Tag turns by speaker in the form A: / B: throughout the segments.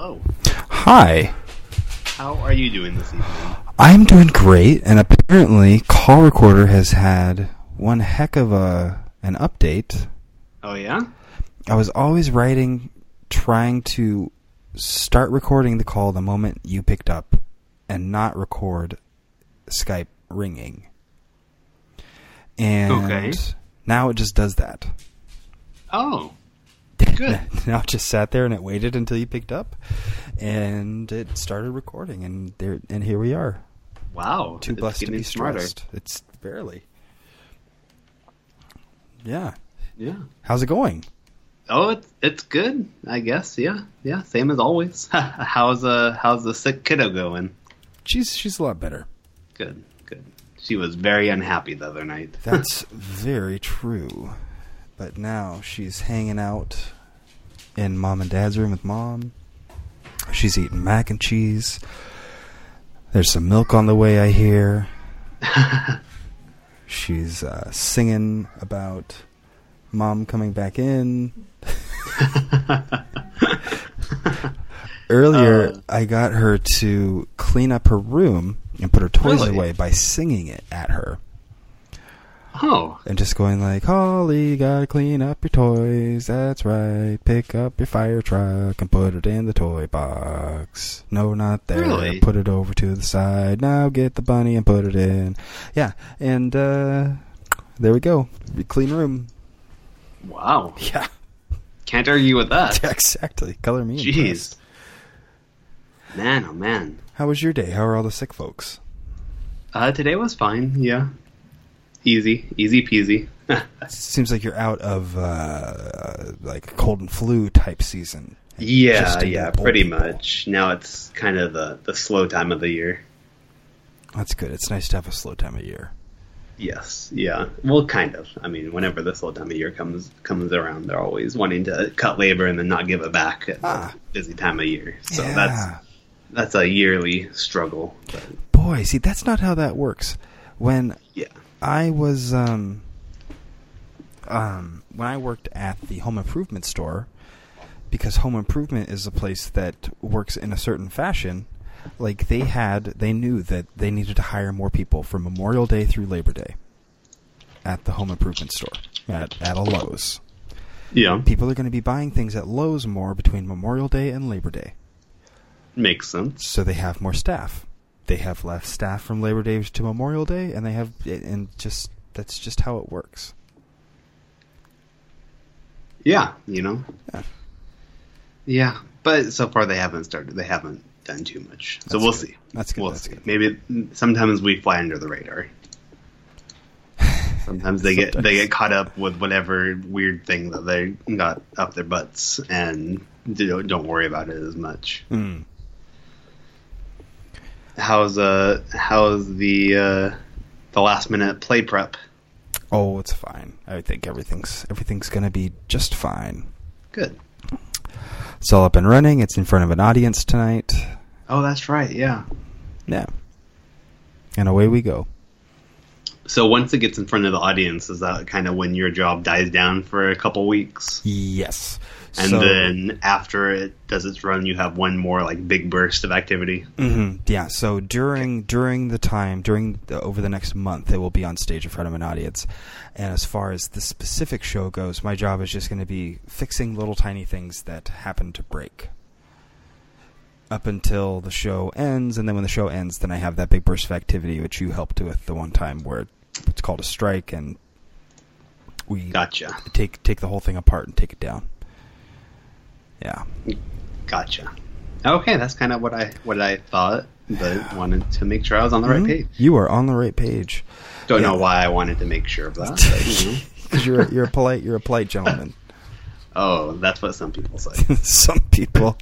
A: Hello.
B: Hi.
A: How are you doing this evening?
B: I'm doing great, and apparently, Call Recorder has had one heck of a an update.
A: Oh yeah?
B: I was always writing, trying to start recording the call the moment you picked up, and not record Skype ringing. And
A: Okay.
B: now it just does that.
A: Oh. Good.
B: now it just sat there and it waited until you picked up, and it started recording, and there and here we are.
A: Wow.
B: Too
A: It's
B: blessed to be
A: smarter.
B: stressed. It's barely. Yeah.
A: Yeah.
B: How's it going?
A: Oh, it's it's good. I guess. Yeah. Yeah. Same as always. how's uh how's the sick kiddo going?
B: She's she's a lot better.
A: Good. Good. She was very unhappy the other night.
B: That's very true. But now she's hanging out in mom and dad's room with mom. She's eating mac and cheese. There's some milk on the way, I hear. She's uh, singing about mom coming back in. Earlier,
A: Uh.
B: I got her to clean up her room and put her toys
A: Really?
B: away by singing it at her.
A: Oh.
B: And just going like, Holly, gotta clean up your toys. That's right. Pick up your fire truck and put it in the toy box. No, not there.
A: Really?
B: Put it over to the side. Now get the bunny and put it in. Yeah, and uh there we go. Clean room.
A: Wow.
B: Yeah,
A: Can't argue with that.
B: Yeah, exactly. Color me.
A: Jeez.
B: impressed.
A: Man, oh man.
B: How was your day? How are all the sick folks?
A: Uh, today was fine. Yeah. Easy, easy peasy.
B: Seems like you're out of uh like cold and flu type season.
A: yeah, yeah, pretty
B: people.
A: much. Now it's kind of the the slow time of the year.
B: That's good. It's nice to have a slow time of year.
A: Yes, yeah. Well, kind of. I mean, whenever this slow time of year comes comes around, they're always wanting to cut labor and then not give it back at
B: Ah.
A: the busy time of year. So
B: Yeah.
A: that's that's a yearly struggle. But
B: Boy, see, that's not how that works. When
A: yeah,
B: I was, um, um, when I worked at the home improvement store, because home improvement is a place that works in a certain fashion, like they had, they knew that they needed to hire more people from Memorial Day through Labor Day at the home improvement store at, at a Lowe's.
A: yeah,
B: People are going to be buying things at Lowe's more between Memorial Day and Labor Day.
A: makes sense.
B: so they have more staff. They have less staff from Labor Day to Memorial Day, and they have and just that's just how it works.
A: Yeah, you know.
B: Yeah.
A: Yeah, but so far they haven't started. They haven't done too much. So
B: That's
A: we'll
B: good.
A: see.
B: That's good,
A: We'll
B: that's
A: see.
B: good.
A: Maybe sometimes we fly under the radar. Sometimes they get they get caught up with whatever weird thing that they got up their butts and don't, don't worry about it as much.
B: Mm.
A: How's uh how's the uh the last minute play prep?
B: Oh, it's fine. I think everything's everything's gonna be just fine.
A: Good.
B: It's all up and running. It's in front of an audience tonight.
A: Oh, that's right. Yeah.
B: Yeah, and away we go.
A: So once it gets in front of the audience, is that kind of when your job dies down for a couple weeks?
B: Yes,
A: And
B: So-
A: then after it does its run, you have one more like big burst of activity.
B: hmm Yeah. So during during the time during the, over the next month, it will be on stage in front of an audience. And as far as the specific show goes, my job is just going to be fixing little tiny things that happen to break up until the show ends. And then when the show ends, then I have that big burst of activity, which you helped with the one time where it's called a strike, and we
A: Gotcha.
B: take take the whole thing apart and take it down. Yeah.
A: Gotcha. Okay, that's kind of what I what I thought, but wanted to make sure I was on the right
B: Mhm.
A: page.
B: You are on the right page.
A: Don't know why I wanted to make sure of that. But, you know.
B: 'Cause you're you're a polite you're a polite gentleman.
A: Oh, that's what some people say.
B: Some people.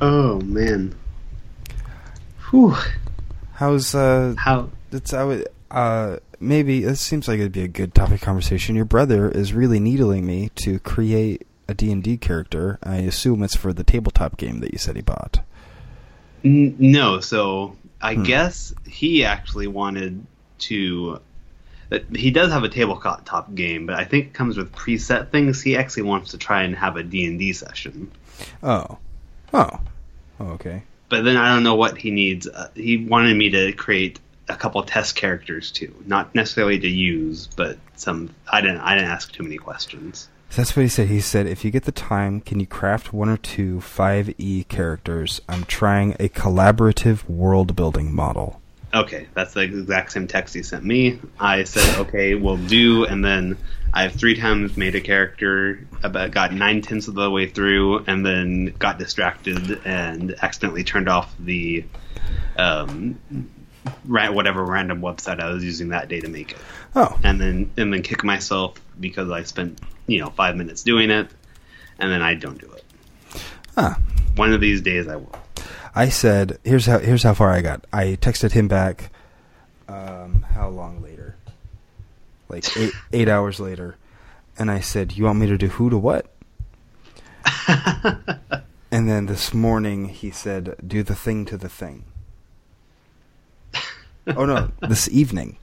A: oh man. Whew.
B: How's uh?
A: How?
B: It's I would uh maybe it seems like it'd be a good topic of conversation. Your brother is really needling me to create a D and D character. I assume it's for the tabletop game that you said he bought.
A: N- no, so I
B: Hmm.
A: guess he actually wanted to he does have a tabletop game, but I think it comes with preset things. He actually wants to try and have a D and D session.
B: Oh, oh, oh, okay.
A: But then I don't know what he needs. Uh, he wanted me to create a couple test characters too, not necessarily to use, but some. I didn't. I didn't ask too many questions.
B: So that's what he said. He said, if you get the time, can you craft one or two 5e characters? I'm trying a collaborative world building model.
A: Okay, that's the exact same text he sent me. I said, okay, we'll do, and then I've three times made a character, about got nine tenths of the way through, and then got distracted and accidentally turned off the um, ra- whatever random website I was using that day to make it.
B: Oh,
A: and then and then kick myself because I spent you know five minutes doing it, and then I don't do it.
B: huh.
A: One of these days I will.
B: I said, here's how here's how far I got. I texted him back. Um, how long later? Like eight eight hours later, and I said, "You want me to do who to what?" And then this morning he said, "Do the thing to the thing." oh no, this evening.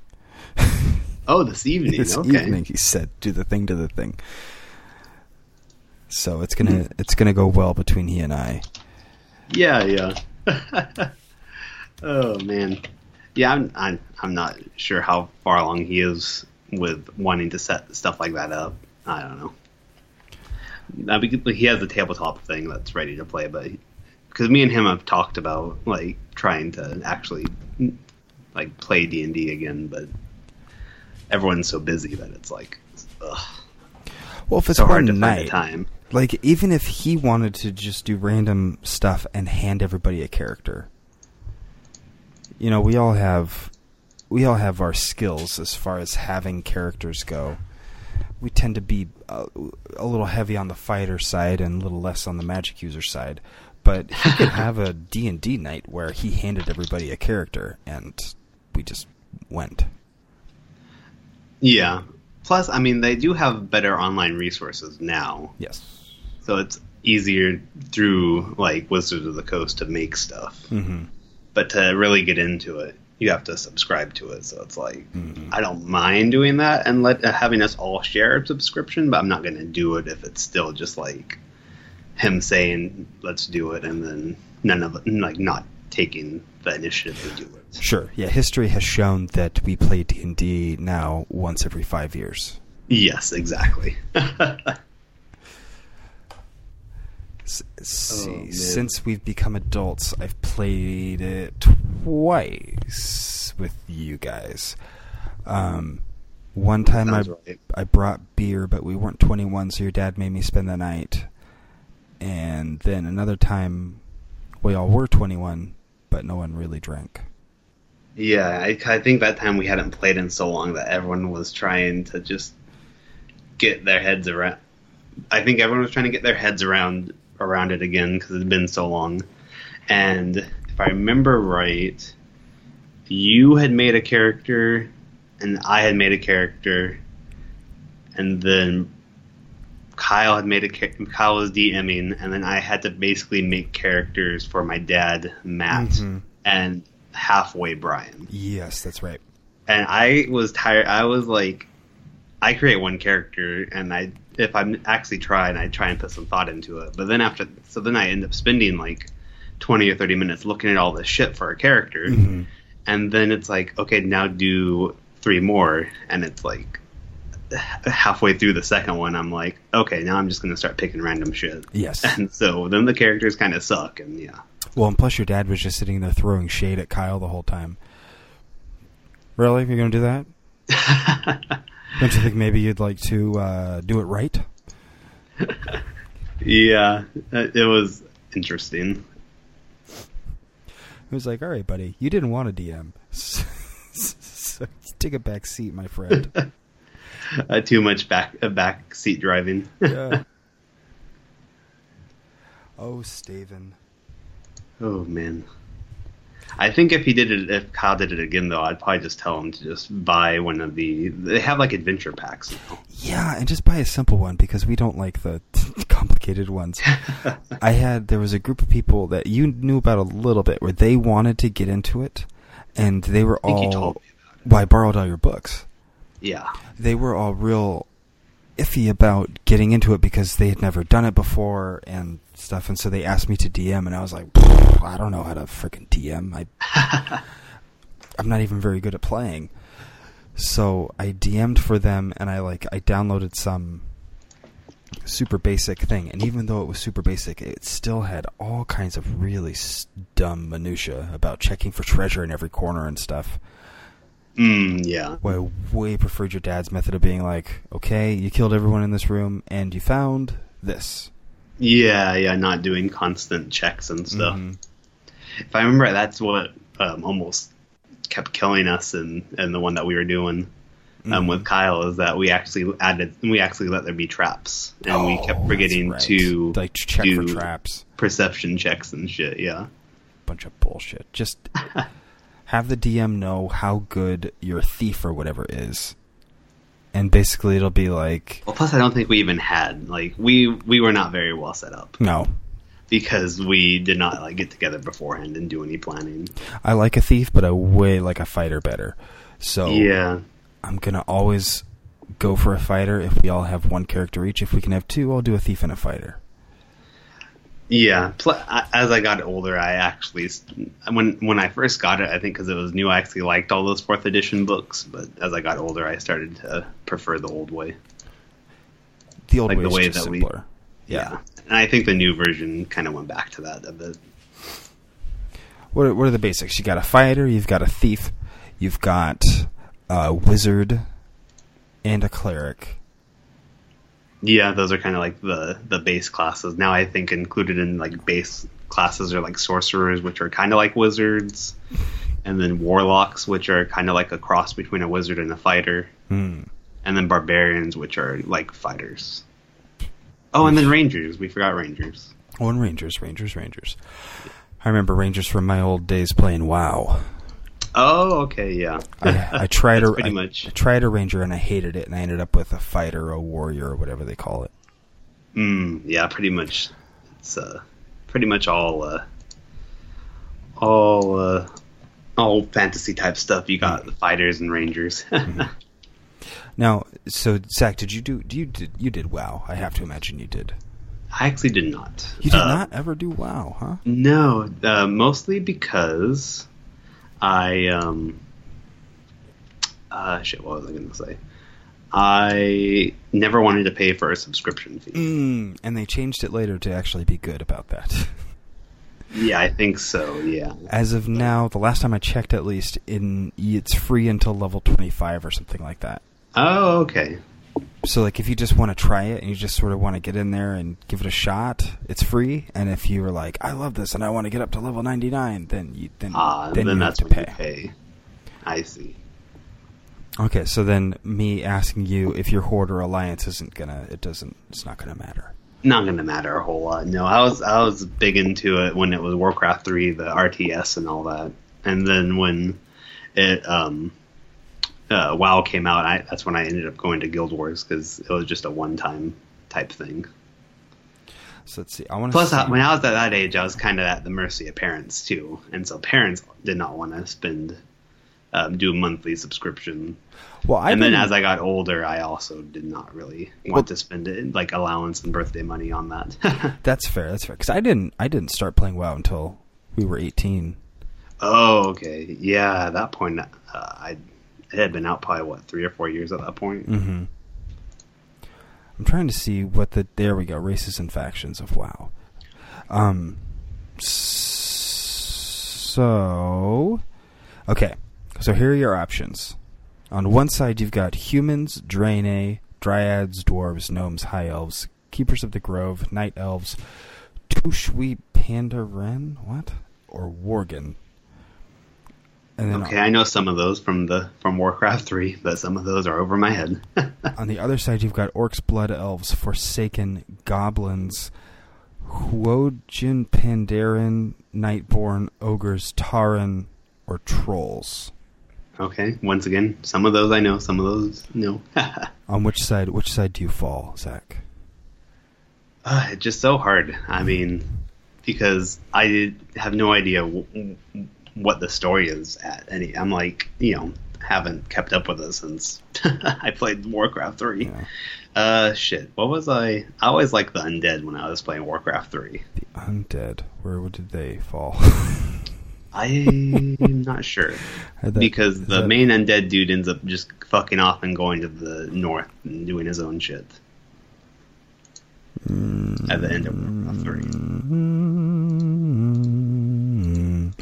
A: Oh, this evening.
B: this
A: okay.
B: evening he said, "Do the thing to the thing." So it's gonna it's gonna go well between he and I.
A: Yeah, yeah. oh man. Yeah, I'm, I'm I'm not sure how far along he is with wanting to set stuff like that up. I don't know. I mean, he has the tabletop thing that's ready to play, but because me and him have talked about like trying to actually like play D and D again, but everyone's so busy that it's like, ugh,
B: Well, if it's
A: so hard to find
B: night,
A: the time.
B: like even if he wanted to just do random stuff and hand everybody a character, you know, we all have we all have our skills as far as having characters go. We tend to be a, a little heavy on the fighter side and a little less on the magic user side. But he could have a D and D night where he handed everybody a character, and we just went.
A: Yeah. Plus, I mean, they do have better online resources now,
B: Yes.
A: so it's easier through like Wizards of the Coast to make stuff.
B: hmm
A: But to really get into it, you have to subscribe to it. So it's like
B: Mhm.
A: I don't mind doing that and let uh, having us all share a subscription, but I'm not going to do it if it's still just like him saying let's do it and then none of it like not taking the initiative to do it.
B: Sure. Yeah. History has shown that we play D and D now once every five years.
A: Yes, exactly.
B: S- see,
A: Oh,
B: since we've become adults, I've played it twice with you guys. Um, one time I
A: right.
B: I brought beer, but we weren't 21, so your dad made me spend the night. And then another time, we all were 21, but no one really drank.
A: Yeah, I, I think that time we hadn't played in so long that everyone was trying to just get their heads around. I think everyone was trying to get their heads around around it again because it's been so long. And if I remember right, you had made a character, and I had made a character, and then Kyle had made a Kyle was DMing, and then I had to basically make characters for my dad, Matt,
B: Mhm.
A: and halfway Brian.
B: Yes, that's right.
A: And I was tired. I was like, I create one character, and I if I'm actually trying, I try and put some thought into it. But then after, so then I end up spending like twenty or thirty minutes looking at all this shit for a character,
B: Mhm.
A: and then it's like, okay, now do three more, and it's like halfway through the second one, I'm like, okay, now I'm just gonna start picking random shit.
B: Yes.
A: And so then the characters kind of suck, and yeah.
B: Well, and plus your dad was just sitting there throwing shade at Kyle the whole time. Really? You're going to do that? Don't you think maybe you'd like to uh, do it right?
A: yeah, it it was interesting.
B: It was like, all right, buddy, you didn't want a DM. so take a back seat, my friend.
A: uh, too much back uh, back seat driving.
B: yeah. Oh, Staven.
A: oh man. I think if he did it, if Kyle did it again, though, I'd probably just tell him to just buy one of the. They have like adventure packs now.
B: Yeah, and just buy a simple one because we don't like the complicated ones. I had there was a group of people that you knew about a little bit where they wanted to get into it, and they were
A: I think
B: all.
A: you told me
B: Well, I borrowed all your books,
A: Yeah.
B: they were all real iffy about getting into it because they had never done it before and stuff, and so they asked me to DM, and I was like, I don't know how to freaking DM. I I'm not even very good at playing. So I DM'd for them, and I like I downloaded some super basic thing, and even though it was super basic, it still had all kinds of really dumb minutia about checking for treasure in every corner and stuff.
A: Mm, yeah.
B: Well, I way preferred your dad's method of being like, okay, you killed everyone in this room, and you found this.
A: Yeah, yeah, not doing constant checks and stuff.
B: Mhm.
A: If I remember, that's what um, almost kept killing us and in the one that we were doing um,
B: Mhm.
A: with Kyle is that we actually added, we actually let there be traps, and we
B: Oh,
A: kept forgetting
B: right.
A: to
B: like check
A: do
B: for traps.
A: perception checks and shit. Yeah.
B: Bunch of bullshit. Just have the DM know how good your thief or whatever is, and basically it'll be like,
A: Well, plus I don't think we even had like we we were not very well set up
B: no,
A: because we did not like get together beforehand and do any planning.
B: I like a thief, but I way like a fighter better. So
A: Yeah.
B: I'm gonna always go for a fighter if we all have one character each. If we can have two, I'll do a thief and a fighter.
A: Yeah, pl- as I got older, I actually when when I first got it, I think because it was new, I actually liked all those fourth edition books. But as I got older, I started to prefer the old way.
B: The old
A: Like
B: way
A: the
B: is
A: way that we-
B: simpler. yeah.
A: and I think the new version kind of went back to that a bit.
B: What are, what are the basics? You got a fighter, you've got a thief, you've got a wizard, and a cleric.
A: Yeah, those are kind of like the the base classes. Now I think included in like base classes are like sorcerers, which are kind of like wizards, and then warlocks, which are kind of like a cross between a wizard and a fighter.
B: Hmm.
A: and then barbarians, which are like fighters. Oh, and then rangers. We forgot rangers.
B: Oh, and rangers, rangers, rangers. I remember rangers from my old days playing WoW.
A: Oh, okay, yeah.
B: I, I tried a
A: pretty
B: I-
A: much.
B: I tried a ranger and I hated it, and I ended up with a fighter, a warrior, or whatever they call it.
A: Mm, yeah, pretty much. It's uh, pretty much all uh, all uh, all fantasy type stuff. You got the fighters and rangers.
B: Now, so Zach, did you do? Do you did you did WoW? I have to imagine you did.
A: I actually did not.
B: You did
A: Uh,
B: not ever do WoW, huh?
A: No, uh, mostly because I um uh shit. What was I going to say? I never wanted to pay for a subscription fee.
B: Mm, and they changed it later to actually be good about that.
A: Yeah, I think so. Yeah.
B: As of now, the last time I checked, at least, in it's free until level twenty five or something like that.
A: Oh, okay.
B: So, like, if you just want to try it and you just sort of want to get in there and give it a shot, it's free. And if you were like, I love this and I want to get up to level ninety nine, then you then
A: Ah,
B: then,
A: then,
B: you
A: that's
B: have to pay.
A: pay. I see.
B: Okay, so then me asking you if your horde or alliance isn't gonna, it doesn't, it's not gonna matter.
A: Not going to matter a whole lot. No, I was I was big into it when it was Warcraft three, the RTS and all that, and then when it um uh, WoW came out, I, that's when I ended up going to Guild Wars because it was just a one time type thing.
B: So let's see. I want.
A: Plus, I, when I was at that age, I was kind of at the mercy of parents too, and so parents did not want to spend um, do a monthly subscription.
B: well, I
A: and then as I got older, I also did not really want
B: Well-
A: to spend it like allowance and birthday money on that.
B: that's fair. That's fair. Because I didn't, I didn't start playing WoW until we were eighteen.
A: oh, okay, yeah. At that point, uh, I it had been out probably what three or four years at that point.
B: Mm-hmm. I'm trying to see what the there we go races and factions of WoW. Um. So, okay. So here are your options. On one side, you've got humans, Draenei, dryads, dwarves, gnomes, high elves, keepers of the grove, night elves, Tushui Pandaren, what? Or Worgen.
A: Okay, I know some of those from the from Warcraft three, but some of those are over my head.
B: On the other side, you've got orcs, blood elves, forsaken goblins, Huojin Pandaren, Nightborne, ogres, Tauren, or trolls.
A: okay, once again, some of those I know, some of those no.
B: On which side? Which side do you fall, Zach?
A: Uh, it's just so hard. I mean, because I have no idea w- w- what the story is at any. I'm like, you know, haven't kept up with it since I played Warcraft three.
B: Yeah.
A: Uh, shit. What was I? I always liked the undead when I was playing Warcraft three.
B: The undead. Where did they fall?
A: I'm not sure
B: that-
A: because the
B: that-
A: main undead dude ends up just fucking off and going to the north and doing his own shit at the end of Warcraft three.
B: Mm,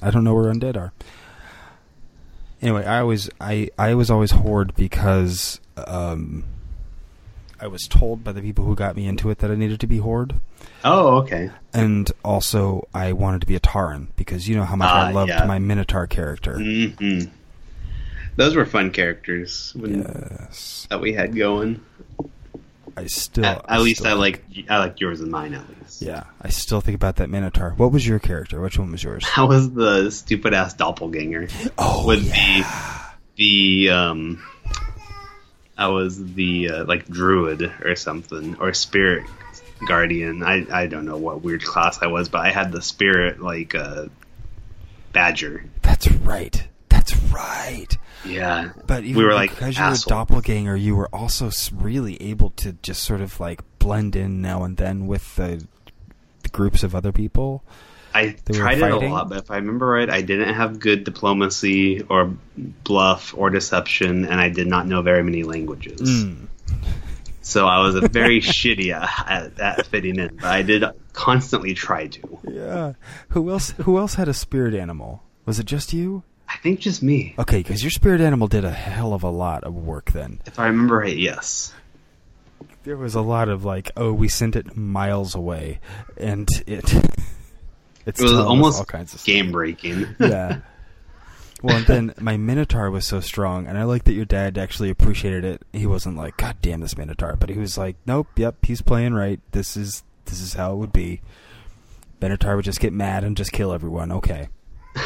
B: I don't know where undead are. Anyway, I always I I was always horde because um I was told by the people who got me into it that I needed to be horde,
A: Oh, okay.
B: and also I wanted to be a Tauren because you know how much I
A: Ah,
B: loved
A: yeah.
B: my Minotaur character.
A: Mm-hmm. Those were fun characters when,
B: Yes,
A: that we had going.
B: I still
A: At, at least
B: still
A: I like I like yours and mine at least.
B: Yeah, I still think about that Minotaur. What was your character? Which one was yours?
A: I was the stupid ass doppelganger
B: Oh,
A: with
B: yeah.
A: the the um. I was the uh, like druid or something or spirit guardian. I I don't know what weird class I was, but I had the spirit like uh, badger.
B: That's right. That's right.
A: Yeah,
B: But even
A: we were like
B: because you were a doppelganger, you were also really able to just sort of like blend in now and then with the, the groups of other people.
A: I tried it a lot, but if I remember right, I didn't have good diplomacy or bluff or deception, and I did not know very many languages.
B: Mm.
A: So I was very shitty at, at, at fitting in, but I did constantly try to.
B: Yeah. Who else? Who else had a spirit animal? Was it just you?
A: I think just me.
B: Okay, because your spirit animal did a hell of a lot of work then.
A: If I remember right, yes.
B: There was a lot of like, oh, we sent it miles away, and it. It's
A: It was almost
B: all kinds of stuff.
A: game breaking.
B: yeah. Well, and then my Minotaur was so strong, and I like that your dad actually appreciated it. He wasn't like, "God damn this Minotaur," but he was like, "Nope, yep, he's playing right. This is this is how it would be." Minotaur would just get mad and just kill everyone. Okay.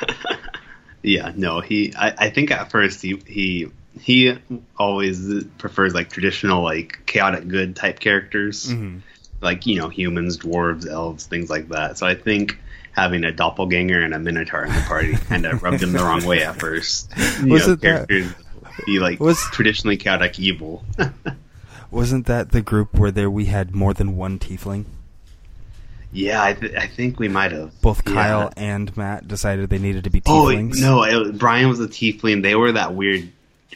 A: yeah, no, he. I, I think at first he he he always prefers like traditional like chaotic good type characters.
B: Mm-hmm.
A: like you know humans, dwarves, elves, things like that. So I think having a doppelganger and a minotaur in the party kind of rubbed him the wrong way at first. You
B: Was
A: know,
B: it that-
A: characters be like
B: Was-
A: traditionally chaotic evil?
B: Wasn't that the group where there we had more than one tiefling?
A: Yeah, I, th- I think we might have
B: Both
A: Yeah.
B: Kyle and Matt decided they needed to be
A: Oh no, it, Brian was a tiefling. They were that weird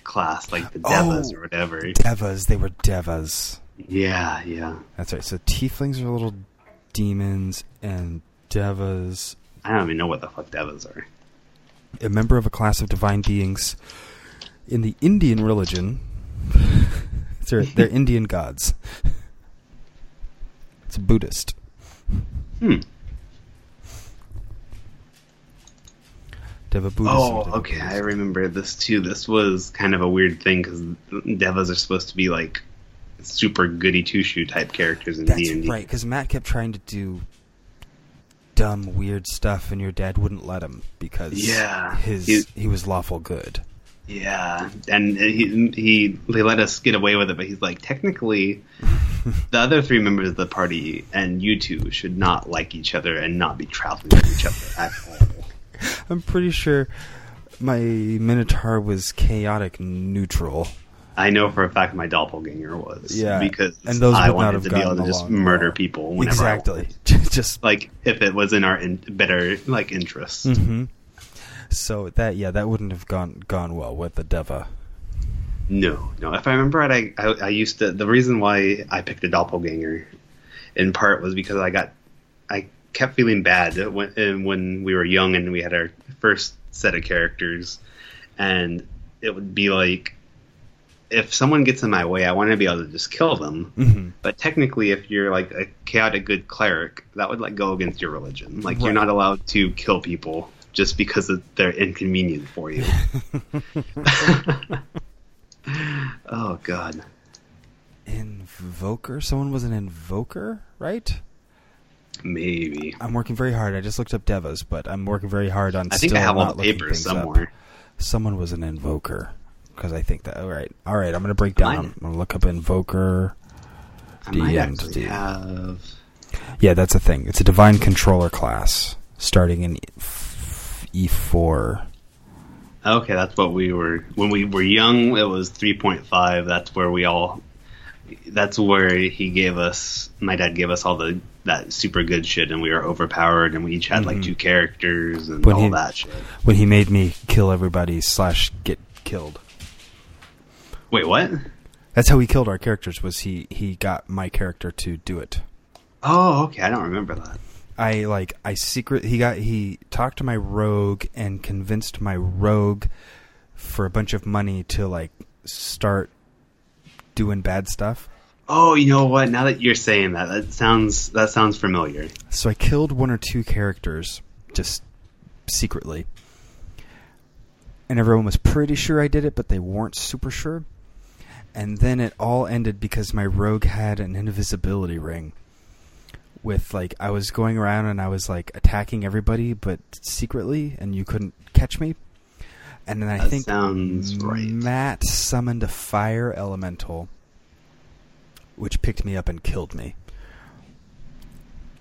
A: class, like the oh, devas
B: Oh.
A: or whatever.
B: Devas. They were devas.
A: Yeah, yeah.
B: That's right. So tieflings are little demons, and devas
A: I don't even know what the fuck devas are.
B: a member of a class of divine beings in the Indian religion. they're, they're Indian gods. It's Buddhist.
A: Hmm.
B: Deva Buddhism.
A: Oh,
B: Deva
A: okay. I remember this too. This was kind of a weird thing because devas are supposed to be like super goody two shoe type characters in D and D.
B: right, because Matt kept trying to do dumb, weird stuff, and your dad wouldn't let him because
A: Yeah,
B: his
A: he-
B: he was lawful good.
A: Yeah, and he he they let us get away with it, but he's like technically, the other three members of the party and you two should not like each other and not be traveling with each other at all.
B: I'm pretty sure my Minotaur was chaotic neutral.
A: I know for a fact my doppelganger was.
B: Yeah,
A: because
B: and those
A: I wanted to be able to just murder people whenever
B: exactly. Just
A: like if it was in our in, better like interest.
B: hmm So that yeah, that wouldn't have gone gone well with the Deva.
A: No, no. If I remember right, I, I I used to. The reason why I picked a doppelganger, in part, was because I got, I kept feeling bad when when we were young and we had our first set of characters, and it would be like, if someone gets in my way, I want to be able to just kill them.
B: hmm
A: But technically, if you're like a chaotic good cleric, that would like go against your religion. Like you're not allowed to kill people just because of- they're inconvenient for you. oh god.
B: Invoker. Someone was an invoker, right?
A: Maybe.
B: I'm working very hard. I just looked up Devas, but I'm working very hard on.
A: I think
B: still
A: I have all the papers
B: things up.
A: somewhere.
B: Someone was an invoker because I think that. All right, all right. I'm gonna break down. I'm gonna look up invoker.
A: I might actually have.
B: Yeah, that's a thing. It's a divine controller class starting in E4.
A: Okay, that's what we were when we were young. It was three point five. That's where we all. That's where he gave us. My dad gave us all the that super good shit, and we were overpowered, and we each had like
B: Mhm.
A: two characters and
B: When
A: all
B: he-
A: that shit.
B: When he made me kill everybody slash get killed.
A: Wait, what?
B: That's how he killed our characters. Was he he got my character to do it?
A: Oh, okay. I don't remember that.
B: I like I secret he got he talked to my rogue and convinced my rogue for a bunch of money to like start doing bad stuff.
A: Oh, you know what? Now that you're saying that, that sounds that sounds familiar.
B: So I killed one or two characters just secretly. And everyone was pretty sure I did it, but they weren't super sure. And then it all ended because my rogue had an invisibility ring. With like I was going around and I was like attacking everybody but secretly and you couldn't catch me. And then I
A: That
B: think
A: sounds right.
B: Matt summoned a fire elemental which picked me up and killed me.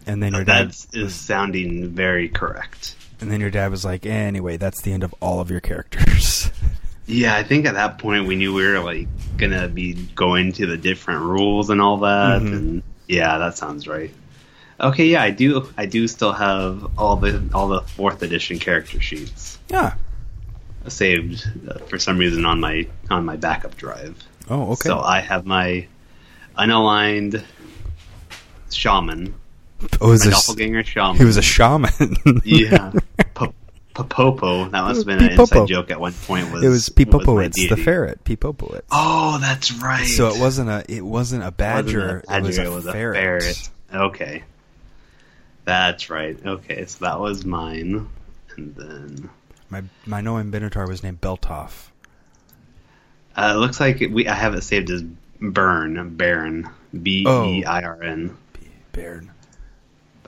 B: And then your dad
A: That is sounding very correct.
B: and then your dad was like, "Anyway, that's the end of all of your characters."
A: Yeah, I think at that point we knew we were like gonna be going to the different rules and all that,
B: Mhm.
A: and yeah, that sounds right. Okay, yeah, I do. I do still have all the all the fourth edition character sheets
B: yeah.
A: saved uh, for some reason on my on my backup drive.
B: Oh, okay.
A: So I have my unaligned shaman,
B: oh, is
A: my
B: this,
A: doppelganger shaman.
B: he was a shaman.
A: yeah. P- Popopo. That must have been an
B: Pipopo.
A: inside joke at one point. Was
B: it was
A: my
B: Pipopowitz, the ferret. Pipopowitz.
A: Oh, that's right.
B: So it wasn't a it wasn't a badger.
A: It wasn't a
B: it was a
A: badger,
B: ferret.
A: Okay. That's right. Okay, so that was mine. And then
B: My my Minotaur was named Beltoff.
A: uh, it looks like we I have it saved as Burn, Baron, B E I R N.
B: B- Bairn.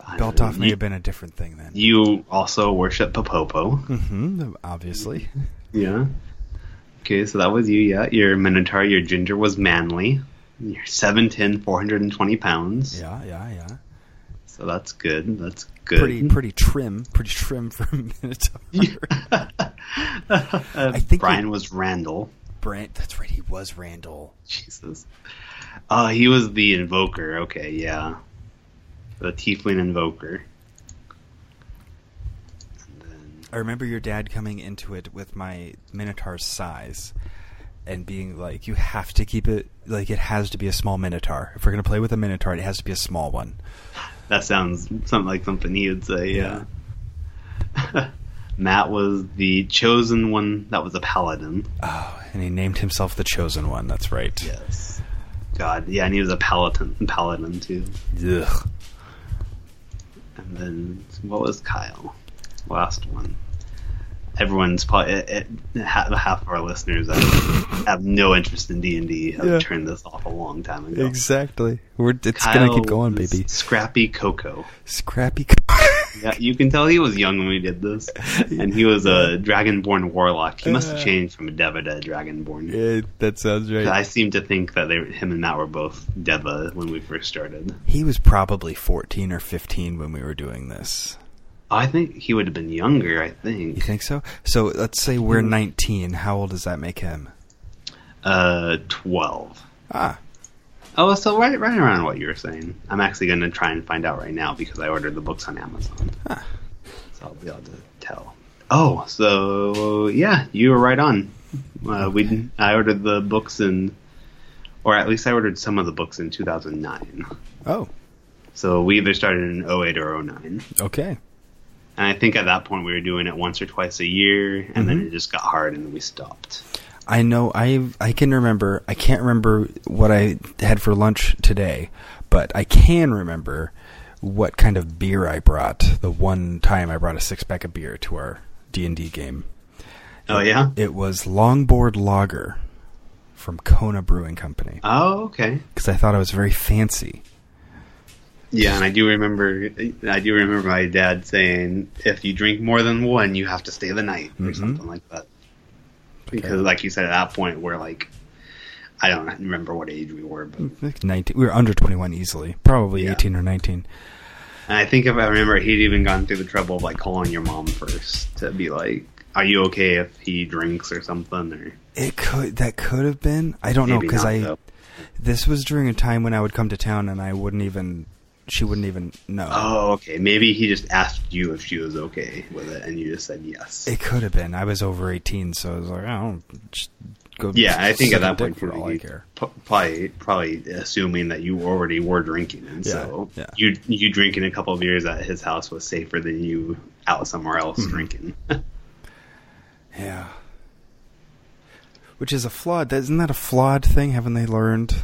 A: I don't
B: Beltoff may
A: You-
B: have been a different thing then.
A: You also worship Popopo.
B: hmm obviously.
A: Yeah. Okay, so that was you, yeah. Your Minotaur, your Ginger was manly. You're 7'10, 420 pounds.
B: Yeah, yeah, yeah.
A: So that's good. That's good.
B: Pretty pretty trim, pretty trim for a Minotaur. I think
A: Brian was Randall.
B: Brant, that's right, he was Randall.
A: Jesus. Uh, he was the invoker. Okay, yeah. The tiefling invoker. And then,
B: I remember your dad coming into it with my Minotaur's size and being like, you have to keep it, like, it has to be a small Minotaur. If we're going to play with a Minotaur, it has to be a small one.
A: That sounds something like something he would say, yeah. Matt was the chosen one that was a paladin.
B: Oh, and he named himself the Chosen One, that's right.
A: Yes. God, yeah, and he was a paladin, paladin too.
B: Ugh.
A: And then what was Kyle? Last one. Everyone's probably it, it, half, of our listeners have, have no interest in D and D. Have
B: Yeah.
A: turned this off a long time ago.
B: Exactly. We're, it's
A: Kyle
B: going to keep going, baby.
A: Scrappy Coco.
B: Scrappy.
A: Yeah, you can tell he was young when we did this, and he was a Dragonborn warlock. He must have changed from a Deva to a Dragonborn.
B: yeah, that sounds right.
A: I seem to think that they, him and Matt were both Deva when we first started.
B: He was probably 14 or 15 when we were doing this.
A: I think he would have been younger. I think.
B: You
A: think.
B: so? So let's say we're 19. How old does that make him?
A: Uh, twelve.
B: Ah,
A: Oh, so right, right around what you were saying. I'm actually going to try and find out right now because I ordered the books on Amazon,
B: ah.
A: so I'll be able to tell. Oh, so yeah, you were right on. Uh, we I ordered the books in, or at least I ordered some of the books in 2009.
B: Oh,
A: So we either started in 08 or 09.
B: okay.
A: And I think at that point we were doing it once or twice a year, and then
B: Mhm.
A: it just got hard and we stopped.
B: I know. I I can remember. I can't remember what I had for lunch today, but I can remember what kind of beer I brought. The one time I brought a six pack of beer to our D and D game.
A: Oh yeah.
B: It was Longboard Lager from Kona Brewing Company
A: Oh okay.
B: because I thought it was very fancy.
A: Yeah, and I do remember. I do remember my dad saying, "If you drink more than one, you have to stay the night," or
B: Mhm.
A: something like that. Because, like you said, at that point, we're like, I don't remember what age we were, but
B: Like Nineteen. We were under twenty one easily, probably
A: Yeah.
B: eighteen or nineteen.
A: and I think if I remember, he'd even gone through the trouble of like calling your mom first to be like, are you okay if he drinks or something? Or
B: It could that could have been. I don't know because I
A: though.
B: this was during a time when I would come to town and I wouldn't even she wouldn't even know.
A: Oh, okay. Maybe he just asked you if she was okay with it, and you just said yes.
B: It could have been. I was over eighteen, so I was like, I don't just go.
A: yeah, I think at that point,
B: for all I care.
A: probably probably assuming that you already were drinking, and
B: Yeah,
A: so
B: yeah.
A: you you drinking a couple of beers at his house was safer than you out somewhere else
B: Mm-hmm.
A: drinking.
B: Yeah. Which is a flawed. Isn't that a flawed thing? Haven't they learned?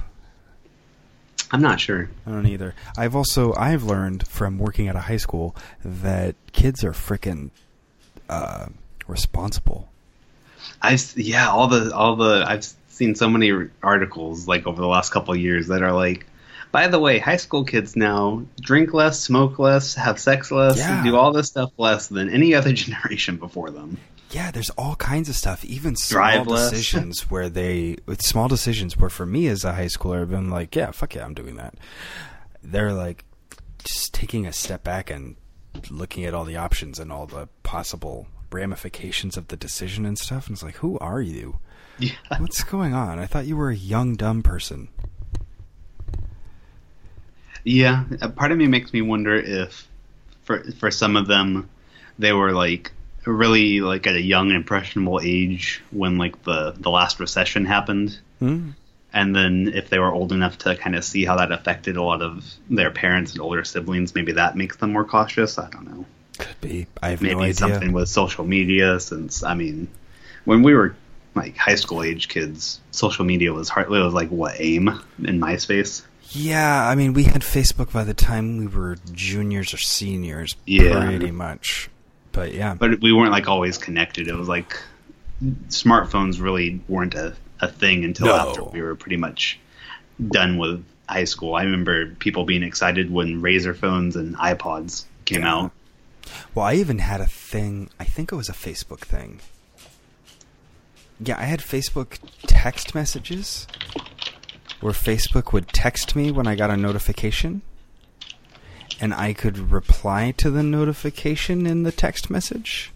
A: I'm not sure.
B: I don't either. I've also I've learned from working at a high school that kids are freaking uh, responsible.
A: I s- yeah, all the all the I've seen so many articles like over the last couple of years that are like, by the way, high school kids now drink less, smoke less, have sex less,
B: Yeah.
A: do all this stuff less than any other generation before them.
B: Yeah, there's all kinds of stuff, even small
A: Drive less.
B: decisions where they, with small decisions where for me as a high schooler, I've been like, yeah, fuck yeah, I'm doing that. They're like just taking a step back and looking at all the options and all the possible ramifications of the decision and stuff. And it's like, who are you?
A: Yeah.
B: What's going on? I thought you were a young, dumb person.
A: Yeah, a part of me makes me wonder if, for for some of them, they were like really like at a young and impressionable age when like the the last recession happened,
B: Hmm?
A: and then if they were old enough to kind of see how that affected a lot of their parents and older siblings, maybe that makes them more cautious. I don't know.
B: Could be. I have
A: Maybe
B: no idea.
A: something with social media, since I mean, when we were like high school age kids, social media was hardly was like what AIM in MySpace.
B: Yeah, I mean, we had Facebook by the time we were juniors or seniors,
A: Yeah.
B: pretty much. But yeah,
A: but we weren't like always connected. It was like smartphones really weren't a, a thing until
B: No.
A: after we were pretty much done with high school. I remember people being excited when Razr phones and iPods came
B: Yeah.
A: out.
B: well, I even had a thing. I think it was a Facebook thing. Yeah, I had Facebook text messages where Facebook would text me when I got a notification, and I could reply to the notification in the text message.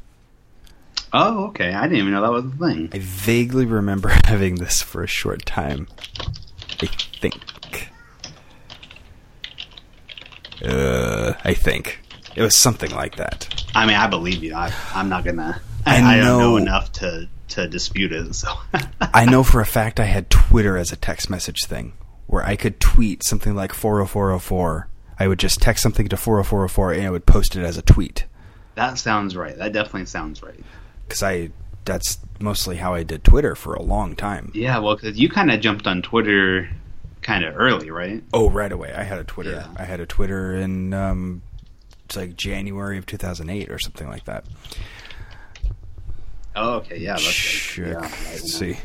A: Oh, okay. I didn't even know that was a thing.
B: I vaguely remember having this for a short time. I think. Uh, I think it was something like that.
A: I mean, I believe you. I, I'm not gonna.
B: I
A: I, I don't
B: know-
A: know enough to to dispute it. So
B: I know for a fact I had Twitter as a text message thing where I could tweet something like 40404. I would just text something to 40404 and I would post it as a tweet
A: that sounds right. That definitely sounds right.
B: because I that's mostly how I did Twitter for a long time.
A: Yeah, well, because you kind of jumped on Twitter kind of early, right?
B: Oh, right away. I had a Twitter.
A: Yeah.
B: I had a Twitter in um, it's like January of 2008 or something like that.
A: Oh, okay. Yeah, that's right. Yeah,
B: Let's see.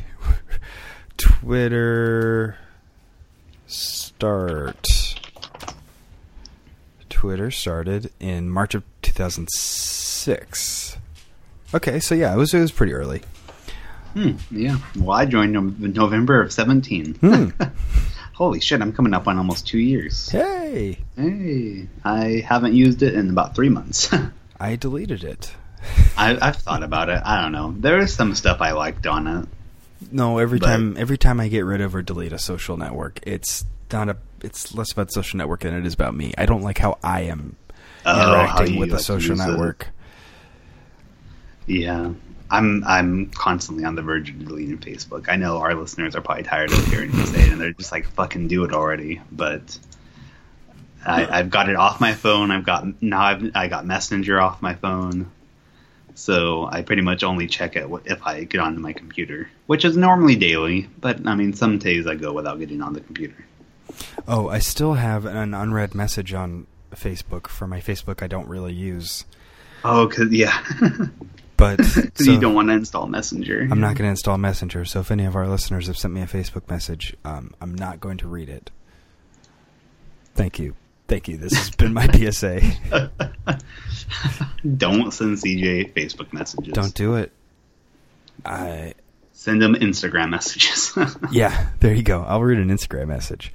B: Twitter start. Twitter started in March of 2006. Okay, so yeah, it was it was pretty early.
A: Hmm, yeah. Well, I joined in November of 17.
B: Hmm.
A: Holy shit, I'm coming up on almost two years.
B: Hey,
A: Hey, I haven't used it in about three months.
B: I deleted it.
A: I, I've thought about it. I don't know. There is some stuff I liked on it.
B: No, every
A: But-
B: time every time I get rid of or delete a social network, it's not a it's less about social network than it is about me. I don't like how I am
A: Oh,
B: interacting with the social
A: use it.
B: network.
A: Yeah. I'm I'm constantly on the verge of deleting Facebook. I know our listeners are probably tired of hearing me say it, and they're just like, "Fucking do it already." But I, I've got it off my phone. I've got now. I've I got Messenger off my phone, so I pretty much only check it if I get onto my computer, which is normally daily. But I mean, some days I go without getting on the computer.
B: Oh, I still have an unread message on Facebook for my Facebook I don't really use.
A: Oh, cause yeah,
B: But so
A: you don't want to install Messenger.
B: I'm not going to install Messenger. So if any of our listeners have sent me a Facebook message, um, I'm not going to read it. Thank you, thank you. This has been my PSA.
A: don't send CJ Facebook messages.
B: don't do it. I
A: send them Instagram messages.
B: yeah, there you go. I'll read an Instagram message.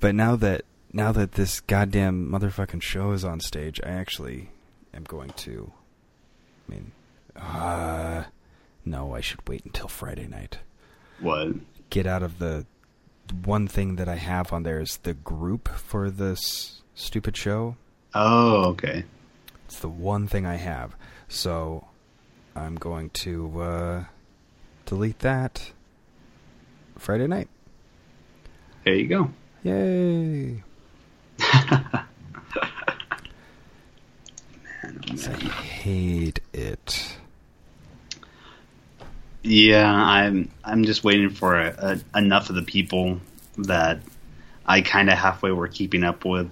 B: But now that now that this goddamn motherfucking show is on stage, I actually am going to. I mean, Uh, no, I should wait until Friday night.
A: What?
B: Get out of the one thing that I have on there is the group for this stupid show.
A: Oh, okay.
B: It's the one thing I have. So I'm going to uh, delete that Friday night.
A: There you go.
B: Yay!
A: Man, oh,
B: I hate it.
A: Yeah, I'm. I'm just waiting for a, a, enough of the people that I kind of halfway were keeping up with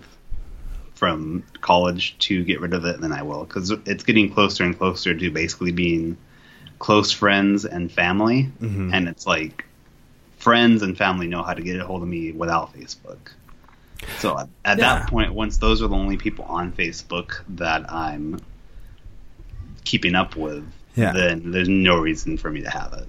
A: from college to get rid of it, and then I will because it's getting closer and closer to basically being close friends and family,
B: Mhm.
A: and it's like friends and family know how to get a hold of me without Facebook. So at, at
B: Yeah.
A: that point, once those are the only people on Facebook that I'm keeping up with,
B: Yeah.
A: then there's no reason for me to have it.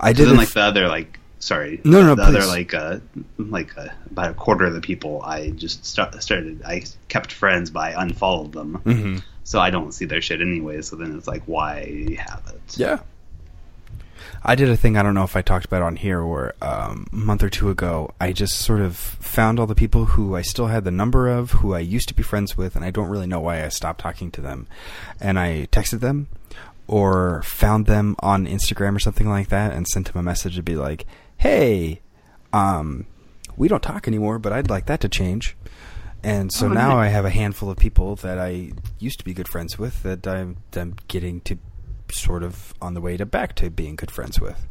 B: I
A: So
B: did
A: then, like
B: f-
A: the other, like sorry,
B: No, no,
A: the other like uh, like uh, about a quarter of the people, I just start, started. I kept friends, but I unfollowed them,
B: Mhm.
A: So I don't see their shit anyway. So then it's like, why have it?
B: Yeah. I did a thing I don't know if I talked about on here where um, a month or two ago I just sort of found all the people who I still had the number of who I used to be friends with and I don't really know why I stopped talking to them and I texted them or found them on Instagram or something like that and sent them a message to be like hey um we don't talk anymore but I'd like that to change and so
A: Oh,
B: now
A: nice.
B: I have a handful of people that I used to be good friends with that I'm, I'm getting to sort of on the way to back to being good friends with.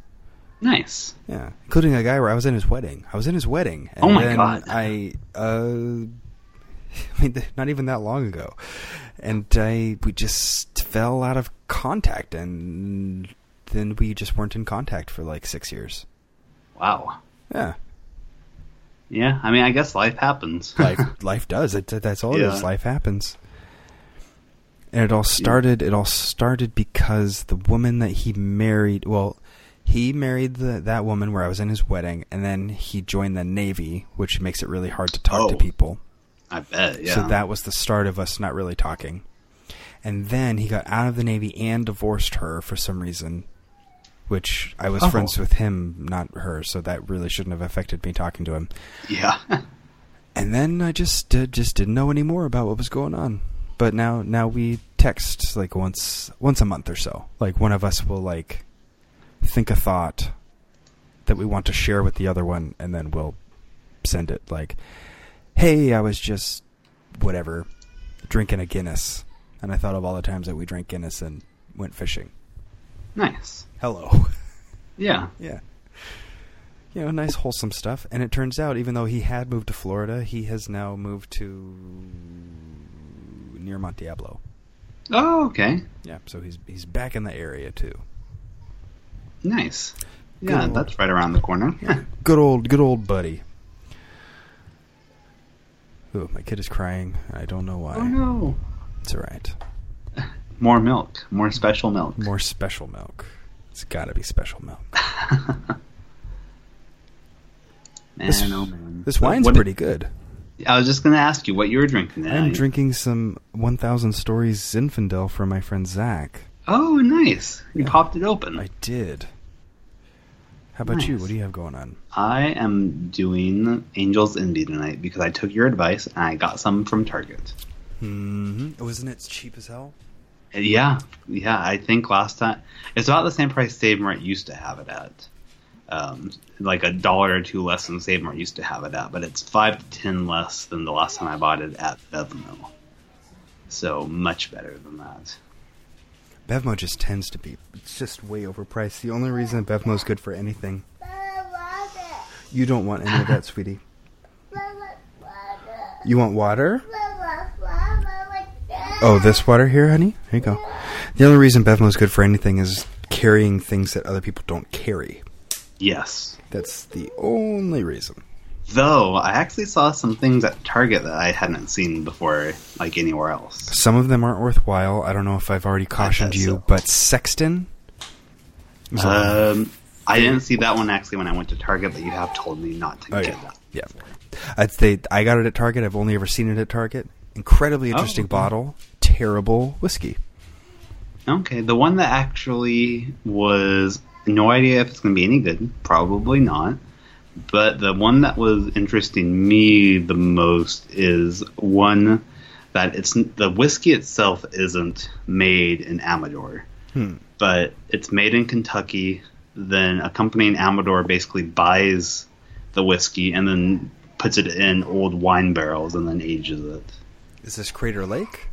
A: Nice.
B: Yeah, including a guy where I was in his wedding. I was in his wedding. And
A: Oh my
B: then
A: God.
B: I, uh, I mean, not even that long ago, and I we just fell out of contact, and then we just weren't in contact for like six years.
A: Wow.
B: Yeah,
A: Yeah, I mean, I guess life happens.
B: life life does it. That's all it
A: Yeah.
B: is. Life happens. And it all started. It all started because the woman that he married. Well, he married the, that woman where I was in his wedding, and then he joined the navy, which makes it really hard to talk to
A: Oh.
B: people.
A: I bet. Yeah.
B: So that was the start of us not really talking. And then he got out of the navy and divorced her for some reason, which I was
A: Oh.
B: friends with him, not her. So that really shouldn't have affected me talking to him.
A: Yeah.
B: And then I just uh, just didn't know any more about what was going on. But now now we text like once once a month or so. Like one of us will like think a thought that we want to share with the other one and then we'll send it like hey, I was just whatever drinking a Guinness and I thought of all the times that we drank Guinness and went fishing.
A: Nice.
B: Hello.
A: Yeah.
B: Yeah. You know, nice wholesome stuff. And it turns out, even though he had moved to Florida, he has now moved to near Mount Diablo.
A: Oh, okay.
B: Yeah, so he's he's back in the area too.
A: Nice.
B: Good
A: Yeah,
B: old-
A: that's right around the corner.
B: Yeah, good old, good old buddy. Ooh, my kid is crying. I don't know why.
A: oh no.
B: It's all right.
A: More milk. More special milk.
B: More special milk. It's got to be special milk.
A: man,
B: This-
A: oh man.
B: This wine's
A: what-
B: pretty good.
A: I was just gonna ask you what you were drinking.
B: I'm drinking some 1,000 Stories Zinfandel from my friend Zach.
A: Oh, nice. You
B: Yeah.
A: popped it open.
B: I did. How about you? What do you have going on?
A: I am doing Angels Envy tonight because I took your advice and I got some from Target.
B: Mm-hmm. Wasn't it cheap as hell?
A: Yeah, yeah. I think last time it's about the same price Save Mart used to have it at, um, like a dollar or two less than Save Mart used to have it at, but it's five to ten less than the last time I bought it at Bevmo. So much better than that.
B: Bevmo just tends to be. It's just way overpriced. The only reason Bevmo's good for anything. You don't want any of that, sweetie. You want water? Oh, this water here, honey? Here you go. The only reason Bevmo is good for anything is carrying things that other people don't carry.
A: Yes.
B: That's the only reason.
A: Though I actually saw some things at Target that I hadn't seen before, like anywhere else.
B: Some of them aren't worthwhile. I don't know if I've already cautioned you,
A: so.
B: but Sexton.
A: Um, I didn't see that one actually when I went to Target, but you have told me not to
B: Oh
A: get
B: yeah,
A: that.
B: yeah. I'd say I got it at Target. I've only ever seen it at Target. Incredibly
A: Oh,
B: interesting
A: okay.
B: bottle. Terrible whiskey.
A: Okay, the one that actually was no idea if it's going to be any good. Probably not. But the one that was interesting me the most is one that it's the whiskey itself isn't made in Amador,
B: Hmm.
A: but it's made in Kentucky. Then a company in Amador basically buys the whiskey and then puts it in old wine barrels and then ages it.
B: Is this Crater Lake?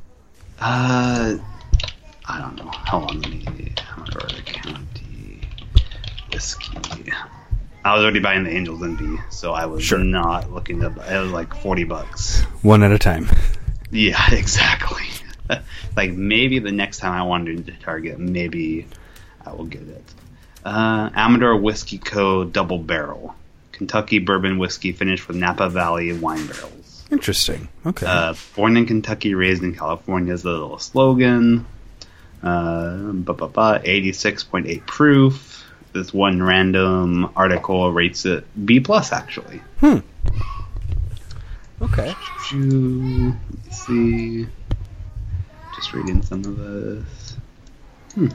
A: Uh, I don't know. Hold on, let me. Amador County whiskey. I was already buying the Angels Envy, so I was
B: Sure.
A: not looking to. It was like forty bucks.
B: One at a time.
A: Yeah, exactly. like maybe the next time I wander into Target, maybe I will get it. Uh, Amador Whiskey Co. Double Barrel, Kentucky bourbon whiskey finished with Napa Valley wine barrels.
B: Interesting. Okay.
A: Uh, born in Kentucky, raised in California is the little slogan. Uh, ba ba ba, 86.8 proof. This one random article rates it B plus actually.
B: hmm. Okay.
A: Let's see. Just reading some of this. Hmm.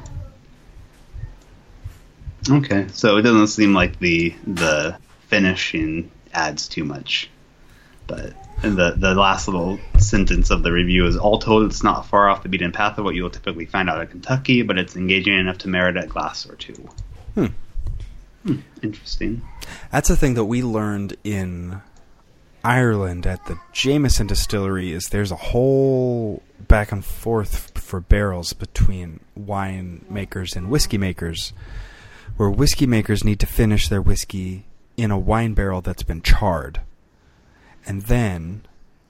A: Okay, so it doesn't seem like the the finishing adds too much, but the the last little sentence of the review is all told it's not far off the beaten path of what you will typically find out in Kentucky, but it's engaging enough to merit a glass or two.
B: Hmm.
A: Hmm, interesting.
B: That's the thing that we learned in Ireland at the Jameson distillery is there's a whole back and forth for barrels between wine makers and whiskey makers where whiskey makers need to finish their whiskey in a wine barrel that's been charred. And then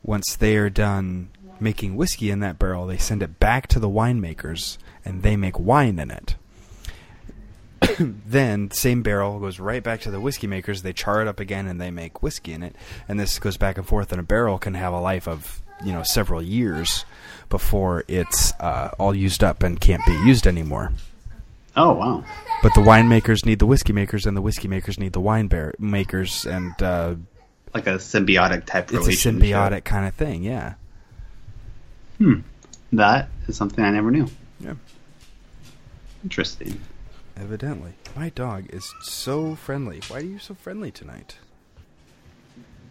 B: once they are done making whiskey in that barrel, they send it back to the winemakers and they make wine in it then same barrel goes right back to the whiskey makers. They char it up again and they make whiskey in it. And this goes back and forth. And a barrel can have a life of you know several years before it's uh, all used up and can't be used anymore.
A: Oh wow.
B: But the winemakers need the whiskey makers, and the whiskey makers need the wine bear makers, and uh,
A: Like a symbiotic type
B: it's a symbiotic kind of thing. Yeah.
A: Hmm. That is something I never knew.
B: Yeah.
A: Interesting.
B: Evidently, my dog is so friendly. Why are you so friendly tonight?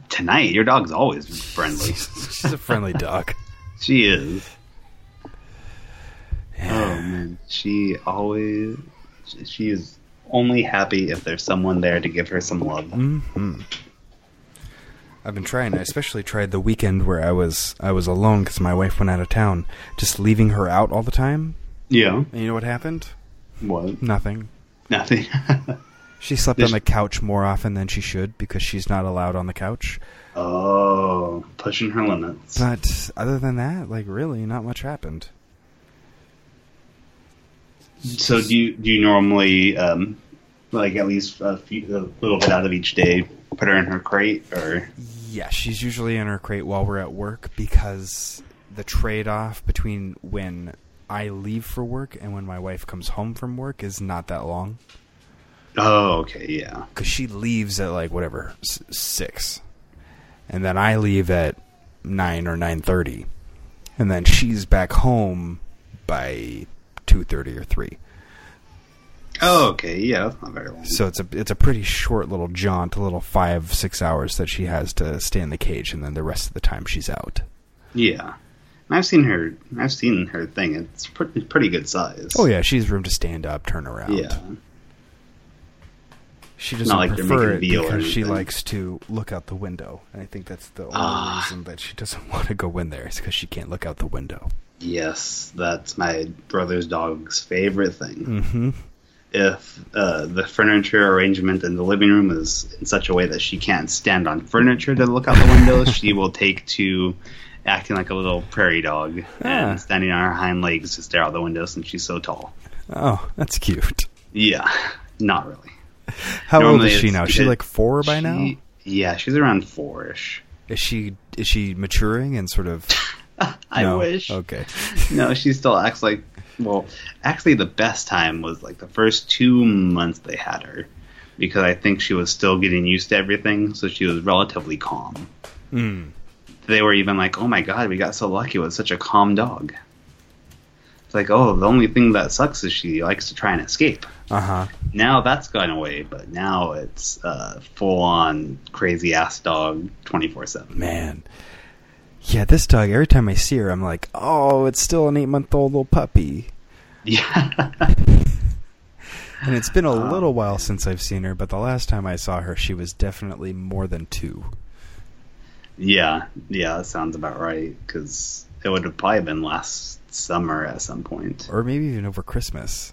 A: Tonight, your dog's always friendly.
B: She's a friendly dog.
A: she is.
B: Yeah.
A: Oh man, she always. She is only happy if there's someone there to give her some love.
B: hmm I've been trying. I especially tried the weekend where I was I was alone because my wife went out of town. Just leaving her out all the time.
A: Yeah.
B: And you know what happened?
A: What?
B: Nothing.
A: Nothing.
B: She slept on the couch more often than she should because she's not allowed on the couch.
A: oh, pushing her limits.
B: But other than that, like really, not much happened.
A: So do you do you normally um, like at least a, few, a little bit out of each day put her in her crate or?
B: Yeah, she's usually in her crate while we're at work because the trade off between when I leave for work and when my wife comes home from work is not that long.
A: Oh, okay, yeah.
B: because she leaves at like whatever six, and then I leave at nine or nine thirty, and then she's back home by two thirty or three.
A: Oh, okay, yeah. That's not very long.
B: So it's a it's a pretty short little jaunt, a little five six hours that she has to stay in the cage, and then the rest of the time she's out.
A: Yeah, I've seen her. I've seen her thing. It's pretty pretty good size.
B: Oh yeah, she's room to stand up, turn around.
A: yeah.
B: She doesn't
A: Not like
B: prefer it because she likes to look out the window, and I think that's the only
A: Ah.
B: reason that she doesn't want to go in there is because she can't look out the window.
A: Yes, that's my brother's dog's favorite thing.
B: Mm-hmm.
A: If uh, the furniture arrangement in the living room is in such a way that she can't stand on furniture to look out the window, she will take to acting like a little prairie dog
B: Ah.
A: and standing on her hind legs to stare out the window since she's so tall.
B: Oh, that's cute.
A: Yeah, not really.
B: How old is she now? Is she like four by now?
A: Yeah, she's around four-ish.
B: Is she is she maturing and sort of?
A: I
B: No?
A: wish.
B: Okay.
A: no, she still acts like. Well, actually, the best time was like the first two months they had her, because I think she was still getting used to everything, so she was relatively calm.
B: Mm.
A: They were even like, "Oh my god, we got so lucky with such a calm dog." It's like, oh, the only thing that sucks is she likes to try and escape.
B: Uh huh.
A: Now that's gone away, but now it's uh, full on crazy ass dog twenty four seven.
B: Man. Yeah, this dog, every time I see her, I'm like, oh, it's still an eight month old little puppy.
A: Yeah.
B: And it's been a
A: Oh,
B: little while since I've seen her, but the last time I saw her, she was definitely more than two.
A: yeah, yeah, that sounds about right. Because it would have probably been last summer at some point.
B: Or maybe even over Christmas.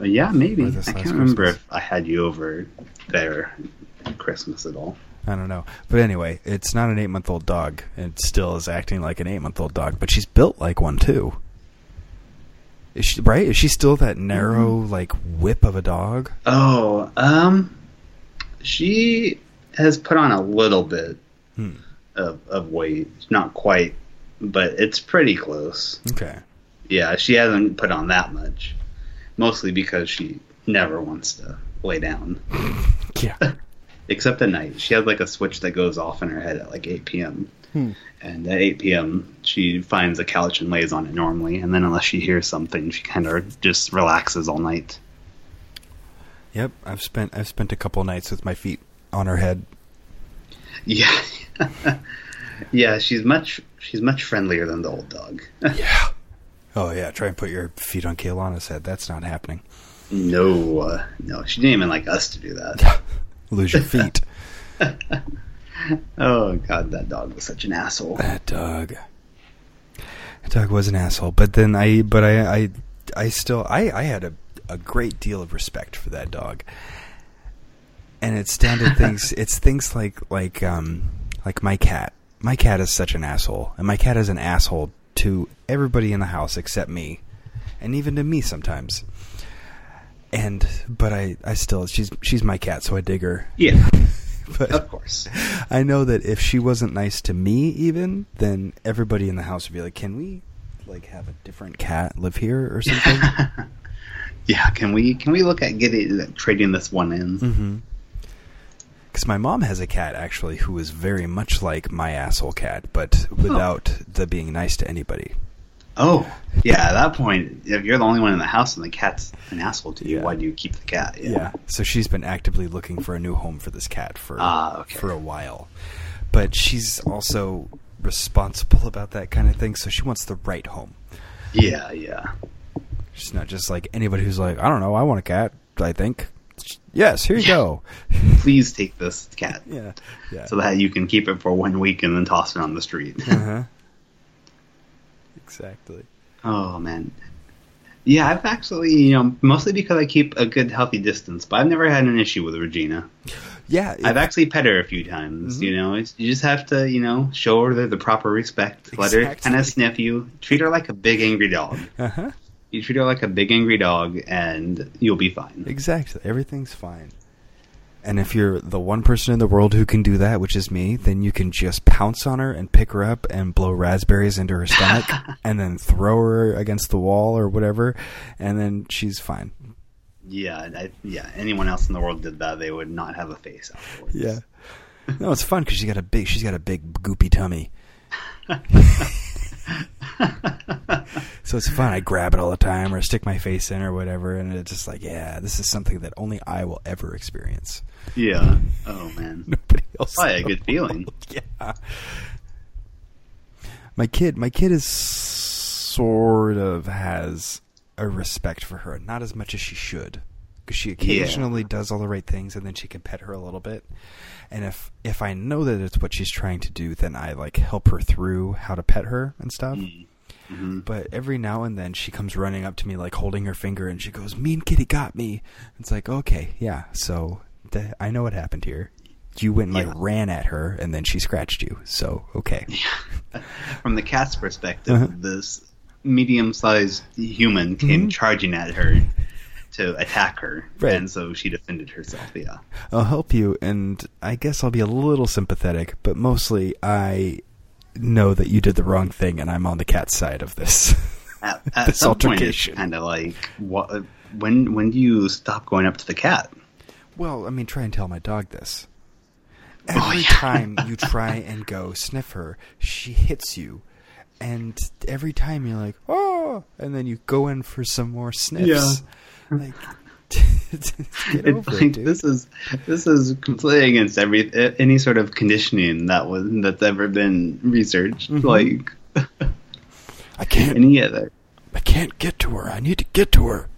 A: Yeah, maybe. I can't
B: last
A: remember if I had you over there Christmas at all.
B: I don't know. But anyway, it's not an eight month old dog. It still is acting like an eight month old dog, but she's built like one too. Is she right? Is she still that narrow
A: Mm-hmm.
B: like whip of a dog?
A: Oh, um, she has put on a little bit
B: Hmm.
A: of, of weight. Not quite, but it's pretty close.
B: Okay.
A: Yeah, she hasn't put on that much. Mostly because she never wants to lay down.
B: Yeah.
A: Except at night. She has like a switch that goes off in her head at like 8 p.m.
B: Hmm.
A: And at 8 p.m., she finds a couch and lays on it normally. And then, unless she hears something, she kind of just relaxes all night.
B: Yep. I've spent I've spent a couple nights with my feet on her head.
A: Yeah, yeah. She's much she's much friendlier than the old dog.
B: Yeah. Oh yeah. Try and put your feet on Kaylana's head. That's not happening.
A: no, uh, no, she didn't even like us to do that.
B: Lose your feet.
A: Oh god, that dog was such an asshole.
B: That dog. That dog was an asshole. But then I, but I, I, I still, I, I had a, a great deal of respect for that dog. And it's down to things. It's things like, like, um, like my cat. My cat is such an asshole, and my cat is an asshole to everybody in the house except me, and even to me sometimes. And but I, I still, she's she's my cat, so I dig her.
A: Yeah,
B: But
A: of course.
B: I know that if she wasn't nice to me, even then, everybody in the house would be like, "Can we, like, have a different cat live here or something?"
A: yeah, can we can we look at getting trading this one in?
B: mm-hmm. Because my mom has a cat actually who is very much like my asshole cat, but without the being nice to anybody.
A: Oh, yeah. At that point, if you're the only one in the house and the cat's an asshole to you,
B: Yeah.
A: why do you keep the cat?
B: Yeah. So she's been actively looking for a new home for this cat for
A: Ah, okay.
B: for a while, but she's also responsible about that kind of thing. So she wants the right home.
A: yeah, yeah.
B: She's not just like anybody who's like, I don't know, I want a cat. I think. Yes, here you
A: Yeah.
B: go.
A: Please take this cat
B: yeah, yeah.
A: so that you can keep it for one week and then toss it on the street.
B: uh-huh. Exactly.
A: Oh man. Yeah, I've actually, you know, mostly because I keep a good healthy distance, but I've never had an issue with Regina.
B: Yeah, it-
A: I've actually pet her a few times.
B: Mhm.
A: You know, it's, you just have to, you know, show her the, the proper respect. Let her kind of sniff you. Treat her like a big angry dog.
B: uh-huh.
A: You treat her like a big angry dog, and you'll be fine.
B: Exactly. Everything's fine. And if you're the one person in the world who can do that, which is me, then you can just pounce on her and pick her up and blow raspberries into her stomach and then throw her against the wall or whatever, and then she's fine.
A: Yeah, I, yeah. Anyone else in the world did that, they would not have a face afterwards.
B: Yeah. No, it's fun because she got a big. She's got a big goopy tummy. So it's fun. I grab it all the time, or stick my face in, or whatever, and it's just like, yeah, this is something that only I will ever experience.
A: yeah. Oh man.
B: Nobody else.
A: Probably a good feeling.
B: Yeah. My kid, my kid is sort of has a respect for her, not as much as she should, because she occasionally does all the right things, and then she can pet her a little bit. And if if I know that it's what she's trying to do, then I like help her through how to pet her and stuff.
A: hmm
B: But every now and then she comes running up to me, like holding her finger, and she goes, "Mean kitty got me." It's like, okay, yeah. So th- I know what happened here. You went and like ran at her, and then she scratched you. So okay,
A: From the cat's perspective,
B: Uh-huh.
A: this medium-sized human came
B: Mhm.
A: charging at her to attack her,
B: Right.
A: and so she defended herself. Yeah.
B: I'll help you, and I guess I'll be a little sympathetic, but mostly I know that you did the wrong thing, and I'm on the cat's side of this.
A: At, at
B: This
A: some point, it's
B: altercation.
A: kind of like, what? When when do you stop going up to the cat?
B: Well, I mean, try and tell my dog this.
A: Oh,
B: Every
A: yeah.
B: time you try and go sniff her, she hits you and every time you're like, oh, and then you go in for some more sniffs.
A: Yeah.
B: Like, get
A: It's
B: over
A: like
B: it,
A: this is this is completely against every any sort of conditioning that was that's ever been researched.
B: Mhm.
A: Like
B: I can't.
A: any other.
B: I can't get to her. I need to get to her.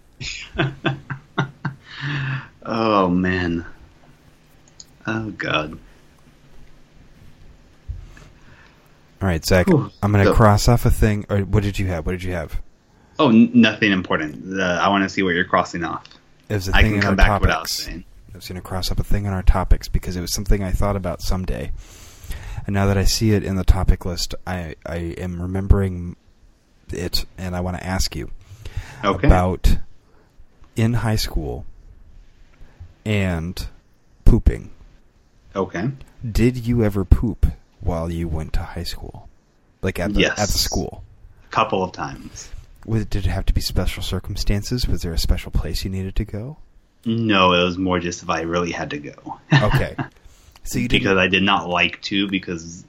A: Oh man. Oh god.
B: All right, Zach.
A: Whew.
B: I'm gonna
A: So-
B: cross off a thing. Or what did you have? What did you have?
A: Oh, n- nothing important. Uh, I want to see what you're crossing off.
B: It was a
A: I can come back to what I was
B: topics.
A: saying.
B: I was going to cross up a thing on our topics because it was something I thought about someday. And now that I see it in the topic list, I, I am remembering it, and I want to ask you
A: Okay.
B: about in high school and pooping.
A: Okay.
B: Did you ever poop while you went to high school? Like at the,
A: Yes.
B: at the school?
A: A couple of times.
B: Did it have to be special circumstances? Was there a special place you needed to go?
A: No, it was more just if I really had to go.
B: Okay. So you
A: because I did not like to because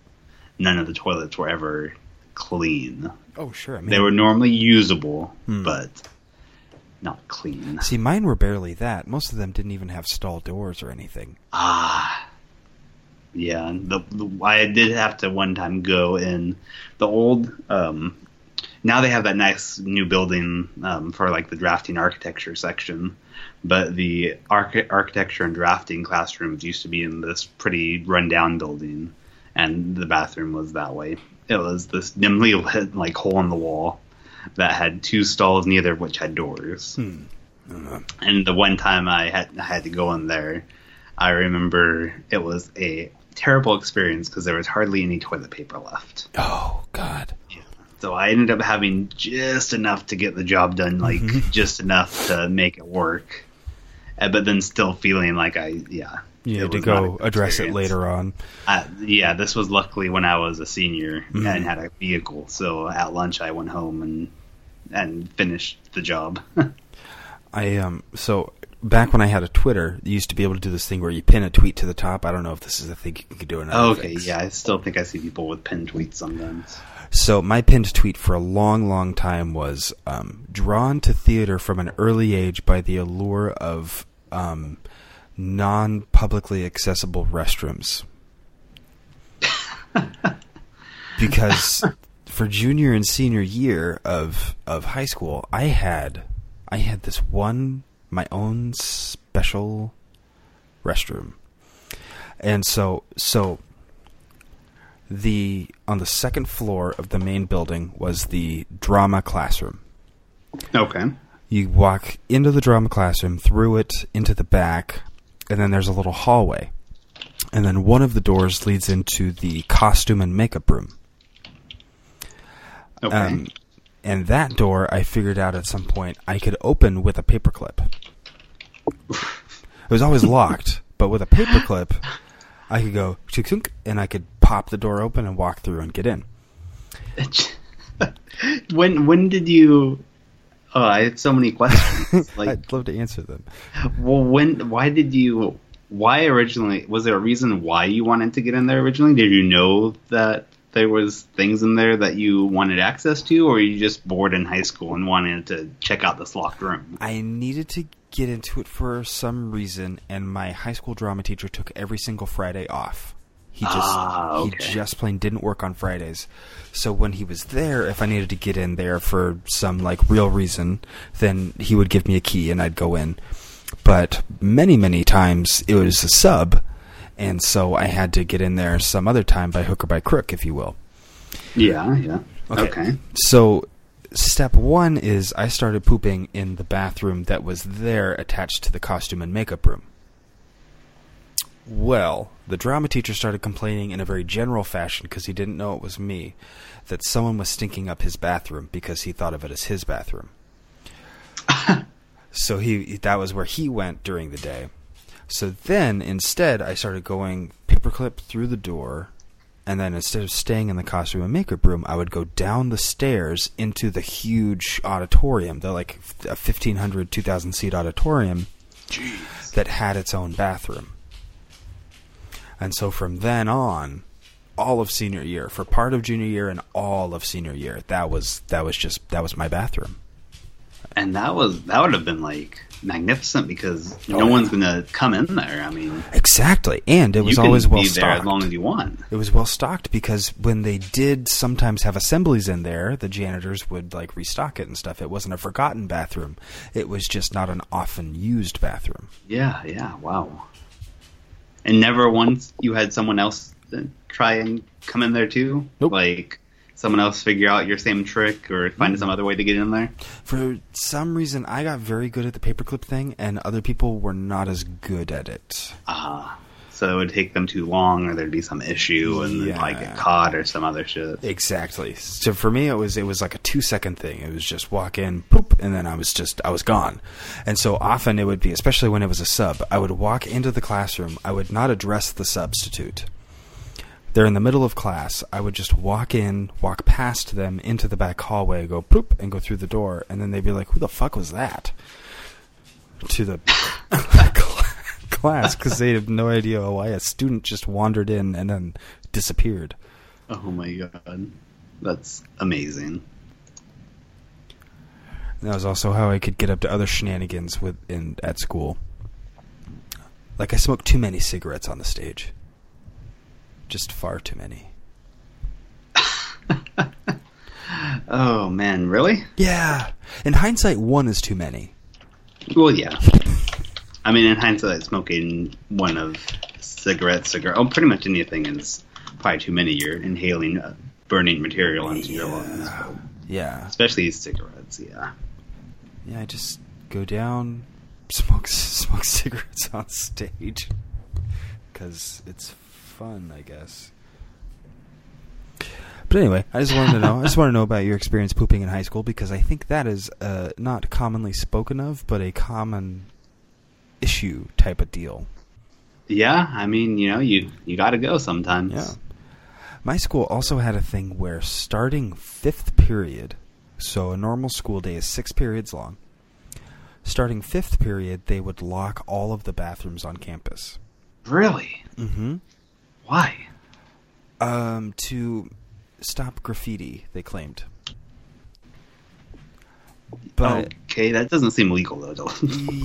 A: none of the toilets were ever clean.
B: Oh, sure. I mean,
A: They were normally usable,
B: Hmm.
A: but not clean.
B: See, mine were barely that. Most of them didn't even have stall doors or anything.
A: Ah, yeah. The, the I did have to one time go in the old. Um, now they have that nice new building um, for like the drafting architecture section, but the archi- architecture and drafting classrooms used to be in this pretty rundown building, and the bathroom was that way. It was this dimly lit like hole in the wall that had two stalls, neither of which had doors.
B: Uh,
A: And the one time I had I had to go in there, I remember it was a terrible experience because there was hardly any toilet paper left.
B: oh, God.
A: So I ended up having just enough to get the job done, like
B: Mhm.
A: just enough to make it work. Uh, But then still feeling like I, yeah.
B: You had to
A: not
B: go address it later on.
A: Uh, yeah, this was luckily when I was a senior
B: Mhm.
A: and had a vehicle. So at lunch I went home and and finished the job.
B: I um so back when I had a Twitter, you used to be able to do this thing where you pin a tweet to the top. I don't know if this is a thing you can do in other
A: okay, yeah, I still think I see people with pinned tweets sometimes.
B: So my pinned tweet for a long, long time was um, drawn to theater from an early age by the allure of um, non-publicly accessible restrooms. because for junior and senior year of of high school, I had I had this one my own special restroom. And so so the on the second floor of the main building was the drama classroom.
A: Okay.
B: You walk into the drama classroom, through it into the back, and then there's a little hallway. And then one of the doors leads into the costume and makeup room.
A: Okay.
B: Um, and that door, I figured out at some point, I could open with a paperclip. It was always locked, but with a paperclip, I could go and I could pop the door open and walk through and get in.
A: when when did you? Oh, I had so many questions. Like,
B: I'd love to answer them.
A: well, when? Why did you? Why originally? Was there a reason why you wanted to get in there originally? Did you know that there was things in there that you wanted access to, or were you just bored in high school and wanted to check out this locked room?
B: I needed to get into it for some reason, and my high school drama teacher took every single Friday off. He just
A: Ah, okay.
B: he just plain didn't work on Fridays. So when he was there, if I needed to get in there for some like real reason, then he would give me a key and I'd go in. But many many times it was a sub, and so I had to get in there some other time by hook or by crook, if you will.
A: Yeah, yeah.
B: Okay.
A: Okay.
B: So, step one is I started pooping in the bathroom that was there attached to the costume and makeup room. Well, the drama teacher started complaining in a very general fashion because he didn't know it was me that someone was stinking up his bathroom because he thought of it as his bathroom. so he that was where he went during the day. So then instead I started going paperclip through the door and then instead of staying in the costume and makeup room, I would go down the stairs into the huge auditorium, the like a 1500 2000 seat auditorium that had its own bathroom. And so from then on, all of senior year, for part of junior year and all of senior year. That was that was just that was my bathroom.
A: And that was that would have been like magnificent because
B: Oh,
A: no
B: yeah.
A: one's gonna come in there. I mean,
B: Exactly, and it was
A: you can
B: always well
A: be there
B: stocked.
A: as long as you want.
B: it was well stocked because when they did sometimes have assemblies in there, the janitors would like restock it and stuff. It wasn't a forgotten bathroom; it was just not an often used bathroom.
A: Yeah, yeah, wow. And never once you had someone else try and come in there too?
B: Nope.
A: Like someone else figure out your same trick or find some other way to get in there?
B: For some reason, I got very good at the paperclip thing, and other people were not as good at it.
A: Ah. So it would take them too long or there'd be some issue and they'd probably
B: Yeah.
A: get caught or some other shit.
B: Exactly. So for me, it was it was like a two second thing. It was just walk in, poop, and then I was just I was gone. And so often it would be, especially when it was a sub, I would walk into the classroom. I would not address the substitute. They're in the middle of class. I would just walk in, walk past them into the back hallway, go poop, and go through the door. And then they'd be like, "Who the fuck was that?" To the class because they have no idea why a student just wandered in and then disappeared.
A: Oh my god. That's amazing.
B: That was also how I could get up to other shenanigans with in at school. Like I smoked too many cigarettes on the stage. Just far too many.
A: Oh man, really?
B: Yeah. In hindsight, one is too many.
A: Well, yeah. I mean, in hindsight, smoking one of cigarettes, cigar, oh, pretty much anything is probably too many. You're inhaling uh, burning material into your lungs,
B: Yeah.
A: especially cigarettes. Yeah.
B: Yeah, I just go down, smoke smoke cigarettes on stage because it's fun, I guess. But anyway, I just wanted to know. I just want to know about your experience pooping in high school because I think that is uh, not commonly spoken of, but a common issue type of deal.
A: Yeah, I mean, you know, you you got to go sometimes.
B: Yeah. My school also had a thing where starting fifth period, so a normal school day is six periods long. Starting fifth period, they would lock all of the bathrooms on campus.
A: Really?
B: Mm-hmm.
A: Why?
B: Um, to stop graffiti, they claimed. But
A: okay, that doesn't seem legal though. To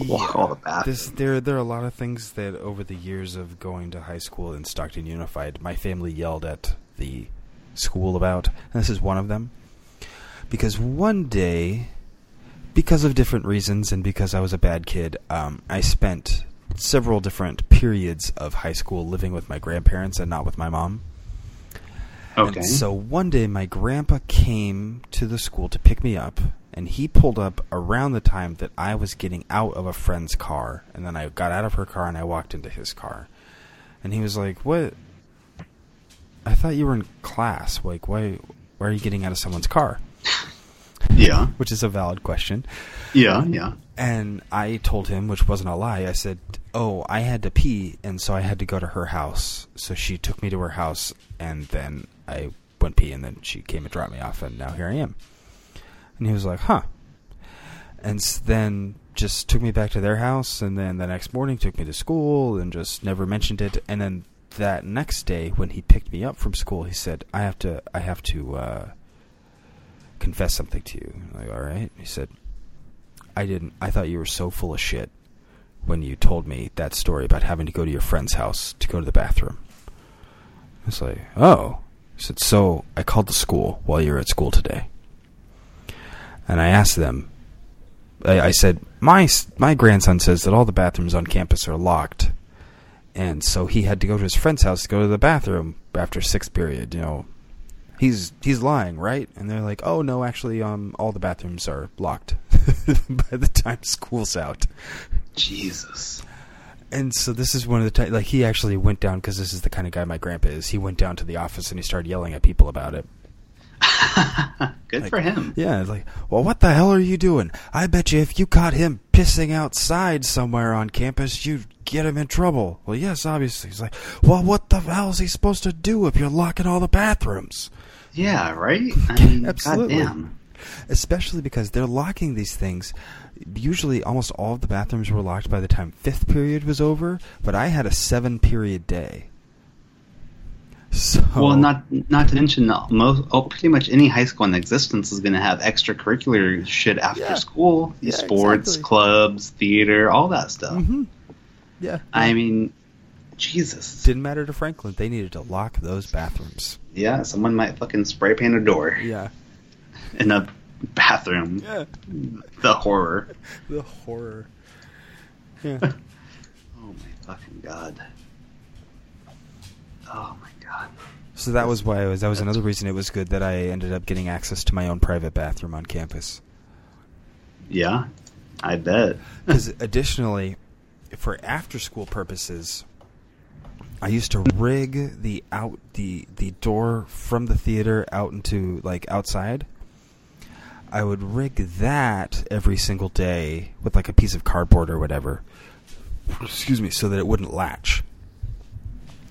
A: walk all the
B: this, there, there are a lot of things that over the years of going to high school in Stockton Unified, my family yelled at the school about, and this is one of them. Because one day, because of different reasons and because I was a bad kid, um, I spent several different periods of high school living with my grandparents and not with my mom.
A: Okay.
B: And so one day my grandpa came to the school to pick me up and he pulled up around the time that I was getting out of a friend's car and then I got out of her car and I walked into his car. And he was like, "What? I thought you were in class. Like why why are you getting out of someone's car?"
A: yeah.
B: Which is a valid question.
A: Yeah. Yeah.
B: And I told him, which wasn't a lie, I said, Oh, I had to pee, and so I had to go to her house. So she took me to her house, and then I went pee, and then she came and dropped me off, and now here I am. And he was like, Huh. And then just took me back to their house, and then the next morning took me to school, and just never mentioned it. And then that next day, when he picked me up from school, he said, I have to, I have to, uh, confess something to you. I'm like, all right. He said, I didn't. I thought you were so full of shit when you told me that story about having to go to your friend's house to go to the bathroom. I was like, oh. He said, so I called the school while you were at school today. And I asked them, I, I said, my, my grandson says that all the bathrooms on campus are locked. And so he had to go to his friend's house to go to the bathroom after sixth period, you know. He's he's lying, right? And they're like, "Oh no, actually um all the bathrooms are locked by the time school's out."
A: Jesus.
B: And so this is one of the ti like he actually went down because this is the kind of guy my grandpa is. He went down to the office and he started yelling at people about it.
A: Good
B: Like,
A: for him.
B: Yeah, it's like, well, what the hell are you doing? I bet you if you caught him pissing outside somewhere on campus, you'd get him in trouble. Well, yes, obviously. He's like, well, what the hell is he supposed to do if you're locking all the bathrooms?
A: Yeah. Right. I mean,
B: Absolutely.
A: goddamn.
B: Especially because they're locking these things. Usually, almost all of the bathrooms were locked by the time fifth period was over, but I had a seven period day. So
A: Well, not not to mention uh, most, oh, pretty much any high school in existence is going to have extracurricular shit after
B: Yeah.
A: school,
B: Yeah,
A: sports,
B: exactly.
A: clubs, theater, all that stuff.
B: Mhm. yeah.
A: I mean, Jesus.
B: didn't matter to Franklin. They needed to lock those bathrooms.
A: Yeah, someone might fucking spray paint a door
B: Yeah.
A: in a bathroom.
B: Yeah.
A: The horror.
B: The horror. Yeah.
A: Oh my fucking god. Oh my god.
B: So that was why I was. That was another reason it was good that I ended up getting access to my own private bathroom on campus.
A: Yeah, I bet.
B: Because additionally, for after school purposes, I used to rig the out the the door from the theater out into like outside. I would rig that every single day with like a piece of cardboard or whatever. Excuse me, so that it wouldn't latch.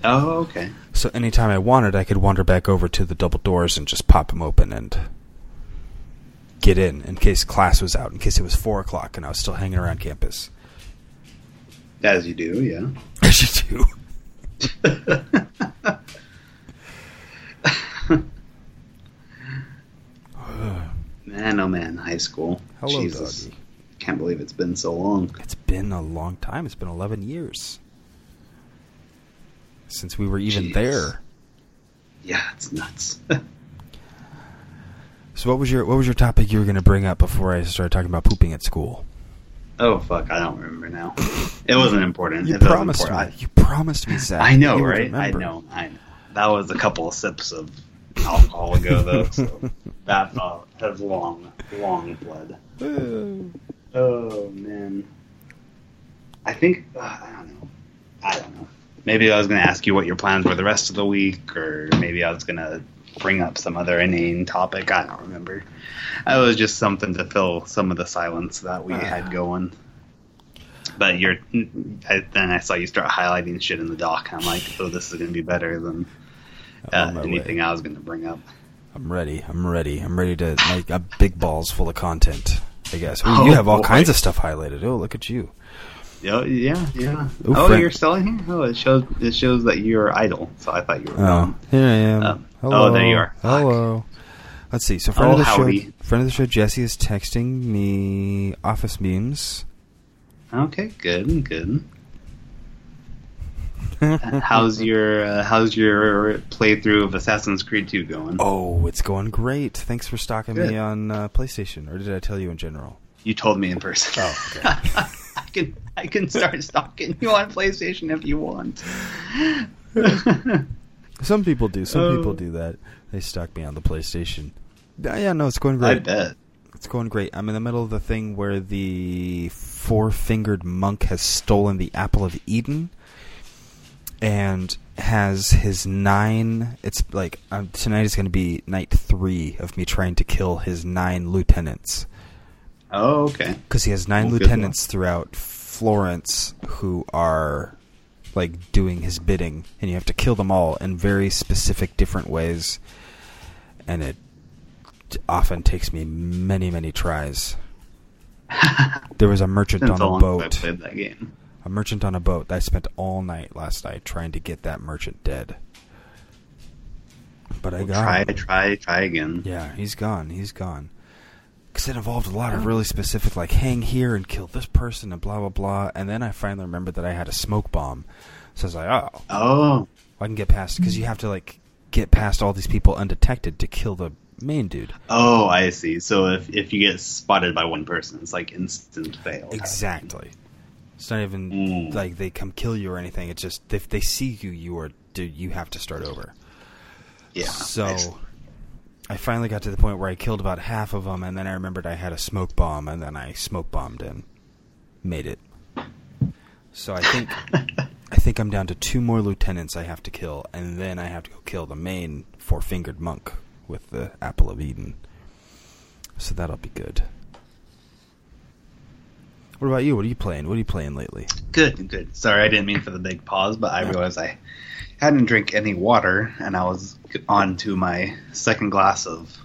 A: Oh, okay.
B: So anytime I wanted, I could wander back over to the double doors and just pop them open and get in in case class was out, in case it was four o'clock and I was still hanging around campus.
A: As you do, yeah.
B: As you do.
A: man, oh man, high school.
B: Hello,
A: Jesus.
B: doggy.
A: Can't believe it's been so long.
B: It's been a long time. It's been 11 years since we were even
A: Jeez.
B: there.
A: Yeah, it's nuts.
B: So what was your what was your topic you were going to bring up before I started talking about pooping at school?
A: oh fuck, I don't remember now. It wasn't important.
B: You
A: It
B: promised me.
A: important.
B: You promised me, Zach.
A: I, know, right? I know. I know. That was a couple of sips of alcohol ago, though. So that uh, has long, long bled. Oh man. I think uh, I don't know. I don't know. Maybe I was going to ask you what your plans were the rest of the week, or maybe I was going to bring up some other inane topic. I don't remember. It was just something to fill some of the silence that we had going. But you're, I, then I saw you start highlighting shit in the doc, and I'm like, oh, this is going to be better than uh, anything
B: way.
A: I was going to bring up.
B: I'm ready. I'm ready. I'm ready to make a big balls full of content. I guess. Ooh,
A: Oh,
B: you have all
A: boy.
B: kinds of stuff highlighted. Oh, look at you.
A: Yeah, yeah, yeah.
B: Ooh,
A: oh,
B: Frank-
A: you're still here. Oh, it shows it shows that you're idle. So I thought you were.
B: Oh,
A: gone.
B: here I am.
A: Um, oh, there you are.
B: Hello. Let's see. So friend
A: Oh,
B: of the
A: howdy.
B: show, friend of the show, Jesse is texting me office memes.
A: Okay, good, good. how's your uh, How's your playthrough of Assassin's Creed 2 going?
B: Oh, it's going great. Thanks for stalking
A: Good.
B: me on uh, PlayStation, or did I tell you in general?
A: You told me in person.
B: Oh, okay.
A: I can I can start stalking you on PlayStation if you want.
B: Some people do. Some
A: Oh.
B: people do that. They stalk me on the PlayStation. Yeah, yeah, no, it's going great.
A: I bet.
B: It's going great. I'm in the middle of the thing where the four-fingered monk has stolen the apple of Eden and has his nine. It's like um, tonight is going to be night three of me trying to kill his nine lieutenants
A: Oh, okay.
B: because he has nine
A: Well,
B: lieutenants throughout Florence who are like doing his bidding, and you have to kill them all in very specific, different ways, and it often takes me many, many tries. There was a merchant
A: Since
B: on a
A: have I
B: boat.
A: played that game?
B: A merchant on a boat. I spent all night last night trying to get that merchant dead. But I got
A: try,
B: him.
A: try, try again.
B: Yeah, he's gone. He's gone. Because it involved a lot of really specific, like hang here and kill this person and blah blah blah. And then I finally remembered that I had a smoke bomb, so I was like, oh,
A: Oh,
B: I can get past because you have to like get past all these people undetected to kill the main dude.
A: oh, I see. So if if you get spotted by one person, it's like instant fail.
B: Exactly. It's not even
A: Mm.
B: like they come kill you or anything. It's just if they see you, you are dude. You have to start over.
A: Yeah.
B: So
A: I-
B: I finally got to the point where I killed about half of them, and then I remembered I had a smoke bomb, and then I smoke bombed and made it. So I think I think I'm down to two more lieutenants I have to kill, and then I have to go kill the main four fingered monk with the apple of Eden. So that'll be good. What about you? What are you playing? What are you playing lately?
A: Good, good. Sorry, I didn't mean for the big pause, but I realized I hadn't drank any water, and I was on to my second glass of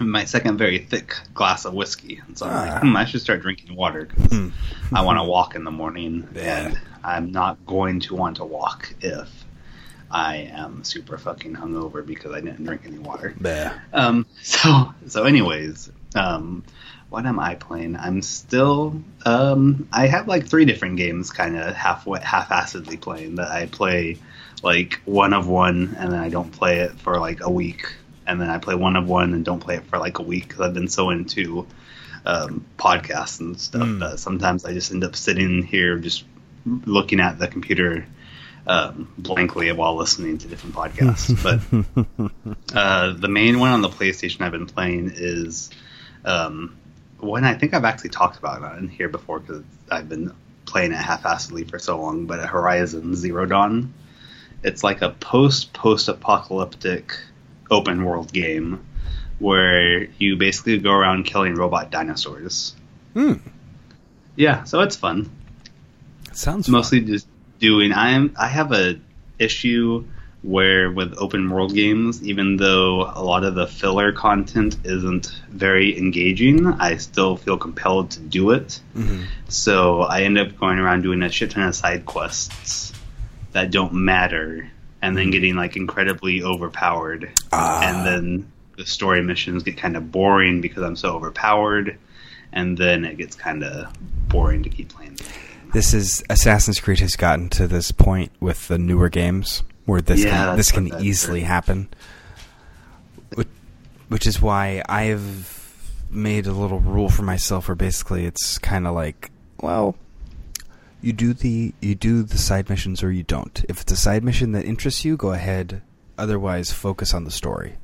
A: my second very thick glass of whiskey. And so I'm
B: Ah.
A: like, hmm, I should start drinking water because
B: Hmm.
A: I want to walk in the morning,
B: Yeah.
A: and I'm not going to want to walk if I am super fucking hungover because I didn't drink any water.
B: Yeah.
A: Um, so so anyways, um, what am I playing? I'm still um, I have like three different games, kind of half half-assedly playing that I play like one of one, and then I don't play it for like a week, and then I play one of one and don't play it for like a week because I've been so into um, podcasts and stuff
B: Mm.
A: that sometimes I just end up sitting here just looking at the computer um, blankly while listening to different podcasts. but uh, the main one on the PlayStation I've been playing is um, one I think I've actually talked about it on here before because I've been playing it half-assedly for so long. But Horizon Zero Dawn, it's like a post post apocalyptic open world game where you basically go around killing robot dinosaurs.
B: Hmm.
A: Yeah, so it's fun
B: It
A: Sounds mostly just doing i am i have a issue where with open world games even though a lot of the filler content isn't very engaging i still feel compelled to do it.
B: Hmm
A: so i end up going around doing a shit ton of side quests that don't matter and then getting like incredibly overpowered.
B: Ah.
A: and then the story missions get kind of boring because i'm so overpowered and then it gets kind of boring to keep playing.
B: This is Assassin's Creed has gotten to this point with the newer games where this
A: Yeah,
B: can, this can easily happen. Which, which is why I've made a little rule for myself where basically it's kind of like, well, you do the you do the side missions or you don't. If it's a side mission that interests you, go ahead. Otherwise, focus on the story.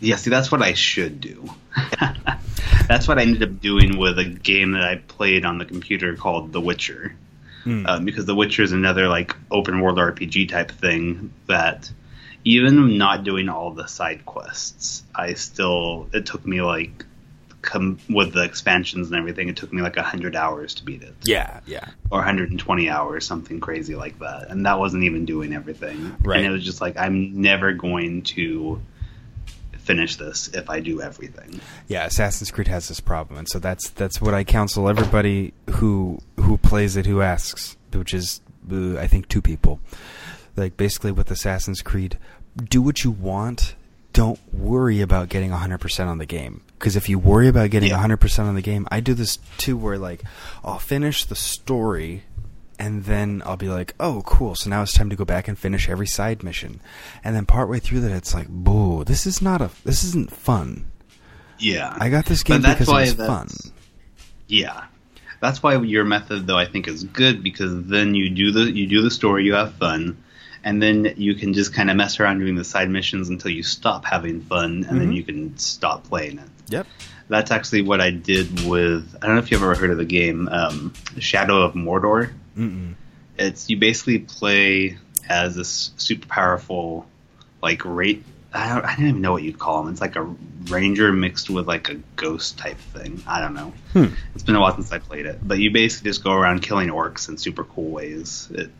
A: Yeah, see, that's what I should do. that's what I ended up doing with a game that I played on the computer called The Witcher.
B: Hmm.
A: Um, because The Witcher is another like open world RPG type thing that even not doing all the side quests, I still it took me like come with the expansions and everything. It took me like hundred hours to beat it,
B: yeah, yeah.
A: or 120 hours, something crazy like that. And that wasn't even doing everything.
B: Right.
A: And it was just like I'm never going to finish this if I do everything.
B: Yeah, Assassin's Creed has this problem, and so that's that's what I counsel everybody who who plays it who asks, which is uh, I think two people. Like basically with Assassin's Creed, do what you want. Don't worry about getting 100% on the game. Because if you worry about getting
A: Yeah.
B: 100% on the game, I do this too where like I'll finish the story and then I'll be like, "Oh, cool. So now it's time to go back and finish every side mission." And then partway through that it's like, "Boo, this is not a this isn't fun."
A: Yeah,
B: I got this game because it was fun.
A: Yeah, that's why your method though I think is good because then you do the you do the story, you have fun, and then you can just kind of mess around doing the side missions until you stop having fun, and then
B: Mhm.
A: you can stop playing it.
B: Yep.
A: That's actually what I did with I don't know if you've ever heard of the game um, Shadow of Mordor.
B: Mm-mm.
A: It's you basically play as this super powerful like wraith. I don't, I don't even know what you'd call him. It's like a ranger mixed with like a ghost type thing. I don't know.
B: Hmm.
A: It's been a while since I played it, but you basically just go around killing orcs in super cool ways. It,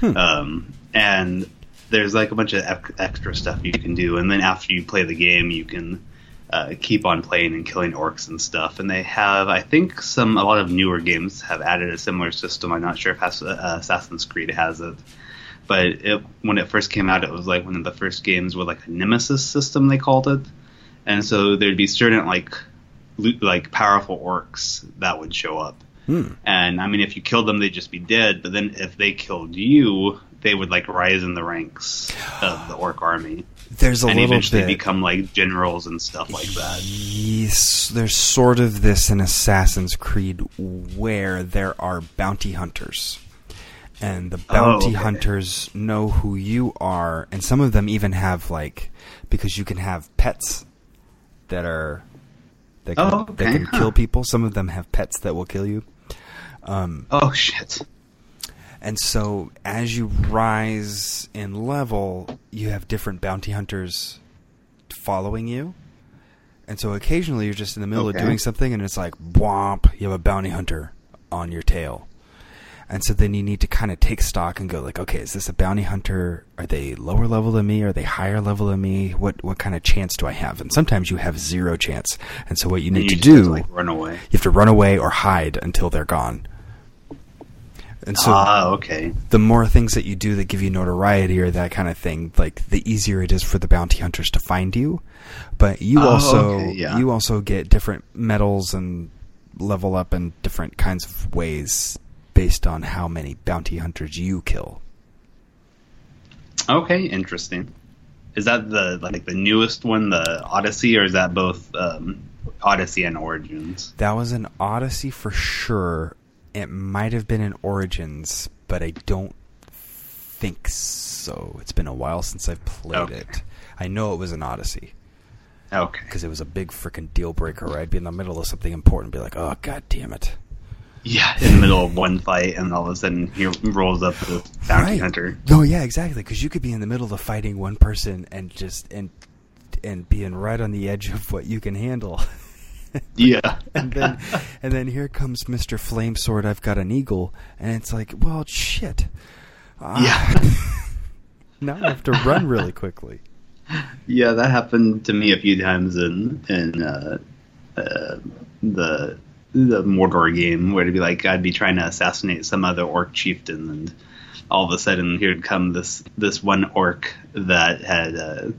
B: Hmm.
A: um, and there's like a bunch of extra stuff you can do, and then after you play the game, you can uh, keep on playing and killing orcs and stuff. And they have, I think, some a lot of newer games have added a similar system. I'm not sure if uh, Assassin's Creed has it, but it, when it first came out, it was like one of the first games with like a nemesis system they called it, and so there'd be certain like like powerful orcs that would show up.
B: Hmm.
A: And I mean, if you killed them, they'd just be dead. But then if they killed you, they would like rise in the ranks of the orc army,
B: There's a
A: and
B: little
A: eventually
B: bit.
A: become like generals and stuff like that.
B: Yes, there's sort of this in Assassin's Creed where there are bounty hunters. And the bounty
A: Oh, okay.
B: hunters know who you are, and some of them even have like because you can have pets that are that can,
A: Oh,
B: that can
A: huh.
B: kill people. Some of them have pets that will kill you. Um,
A: Oh shit!
B: And so as you rise in level, you have different bounty hunters following you. And so occasionally you're just in the middle
A: Okay.
B: of doing something and it's like, whomp, you have a bounty hunter on your tail. And so then you need to kind of take stock and go like, okay, is this a bounty hunter? Are they lower level than me? Are they higher level than me? What what kind of chance do I have? And sometimes you have zero chance. And so what you need
A: you
B: to do
A: like run away.
B: you have to run away or hide until they're gone. And so
A: ah, okay.
B: the more things that you do that give you notoriety or that kind of thing, like the easier it is for the bounty hunters to find you. But you
A: Oh,
B: also
A: okay, yeah.
B: you also get different medals and level up in different kinds of ways based on how many bounty hunters you kill.
A: Okay, interesting. Is that the like the newest one, the Odyssey, or is that both um, Odyssey and Origins?
B: That was an Odyssey for sure. It might have been an Origins, but I don't think so. It's been a while since I've played
A: Okay.
B: it. I know it was an Odyssey
A: Okay.
B: because it was a big freaking deal breaker. I'd be in the middle of something important, and be like, "Oh god damn it!"
A: Yeah, in the middle of one fight, and all of a sudden he rolls up the bounty
B: Right.
A: hunter.
B: No, yeah, exactly. Because you could be in the middle of fighting one person and just and and being right on the edge of what you can handle.
A: Yeah,
B: and then and then here comes Mr. Flame Sword. I've got an eagle, and it's like, well, shit. Ah,
A: yeah,
B: now I have to run really quickly.
A: yeah. That happened to me a few times in in uh, uh, the the Mordor game, where it'd be like I'd be trying to assassinate some other orc chieftain, and all of a sudden here'd come this this one orc that had. Uh,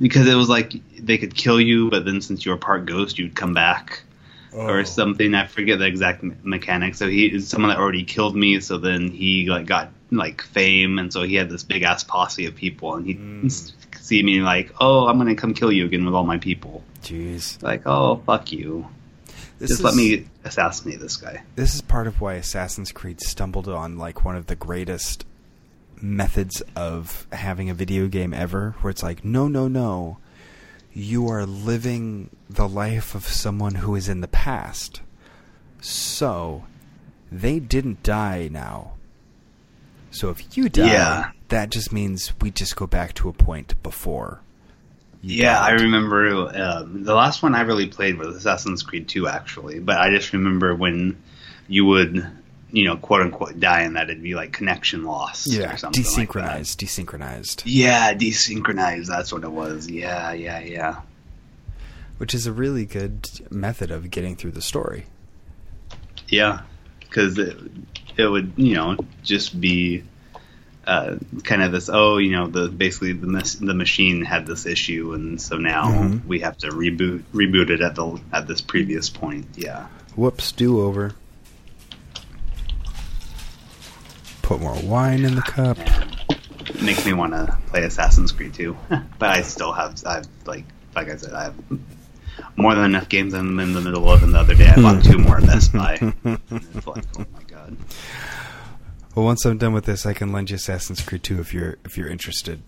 A: because it was like they could kill you, but then since you were part ghost, you'd come back.
B: Oh.
A: or something. I forget the exact me- mechanic. So he is someone that already killed me. So then he like got like fame, and so he had this big ass posse of people, and he
B: Mm.
A: see me like, oh, I'm gonna come kill you again with all my people.
B: Jeez,
A: Like, oh, fuck you.
B: This
A: Just
B: is,
A: let me assassinate this guy.
B: This is part of why Assassin's Creed stumbled on like one of the greatest methods of having a video game ever, where it's like, no, no, no, you are living the life of someone who is in the past. So, they didn't die now. So if you die,
A: Yeah.
B: that just means we just go back to a point before.
A: Yeah, I remember um, the last one I really played was Assassin's Creed 2, actually. But I just remember when you would, you know, quote unquote, die, and that it'd be like connection lost
B: Yeah,
A: or something like that.
B: desynchronized, desynchronized.
A: Yeah, desynchronized. That's what it was. Yeah, yeah, yeah.
B: Which is a really good method of getting through the story.
A: Yeah, because it, it would, you know, just be uh, kind of this. Oh, you know, the basically the the machine had this issue, and so now
B: Mhm.
A: we have to reboot reboot it at the at this previous point. Yeah.
B: Whoops, do over. Put more wine in the cup.
A: Man, it makes me want to play Assassin's Creed 2. but I still have, I've like, like I said, I have more than enough games I'm in the middle of. And the other day, I bought two more at Best Buy. It's like, oh my god.
B: Well, once I'm done with this, I can lend you Assassin's Creed 2 if you're if you're interested.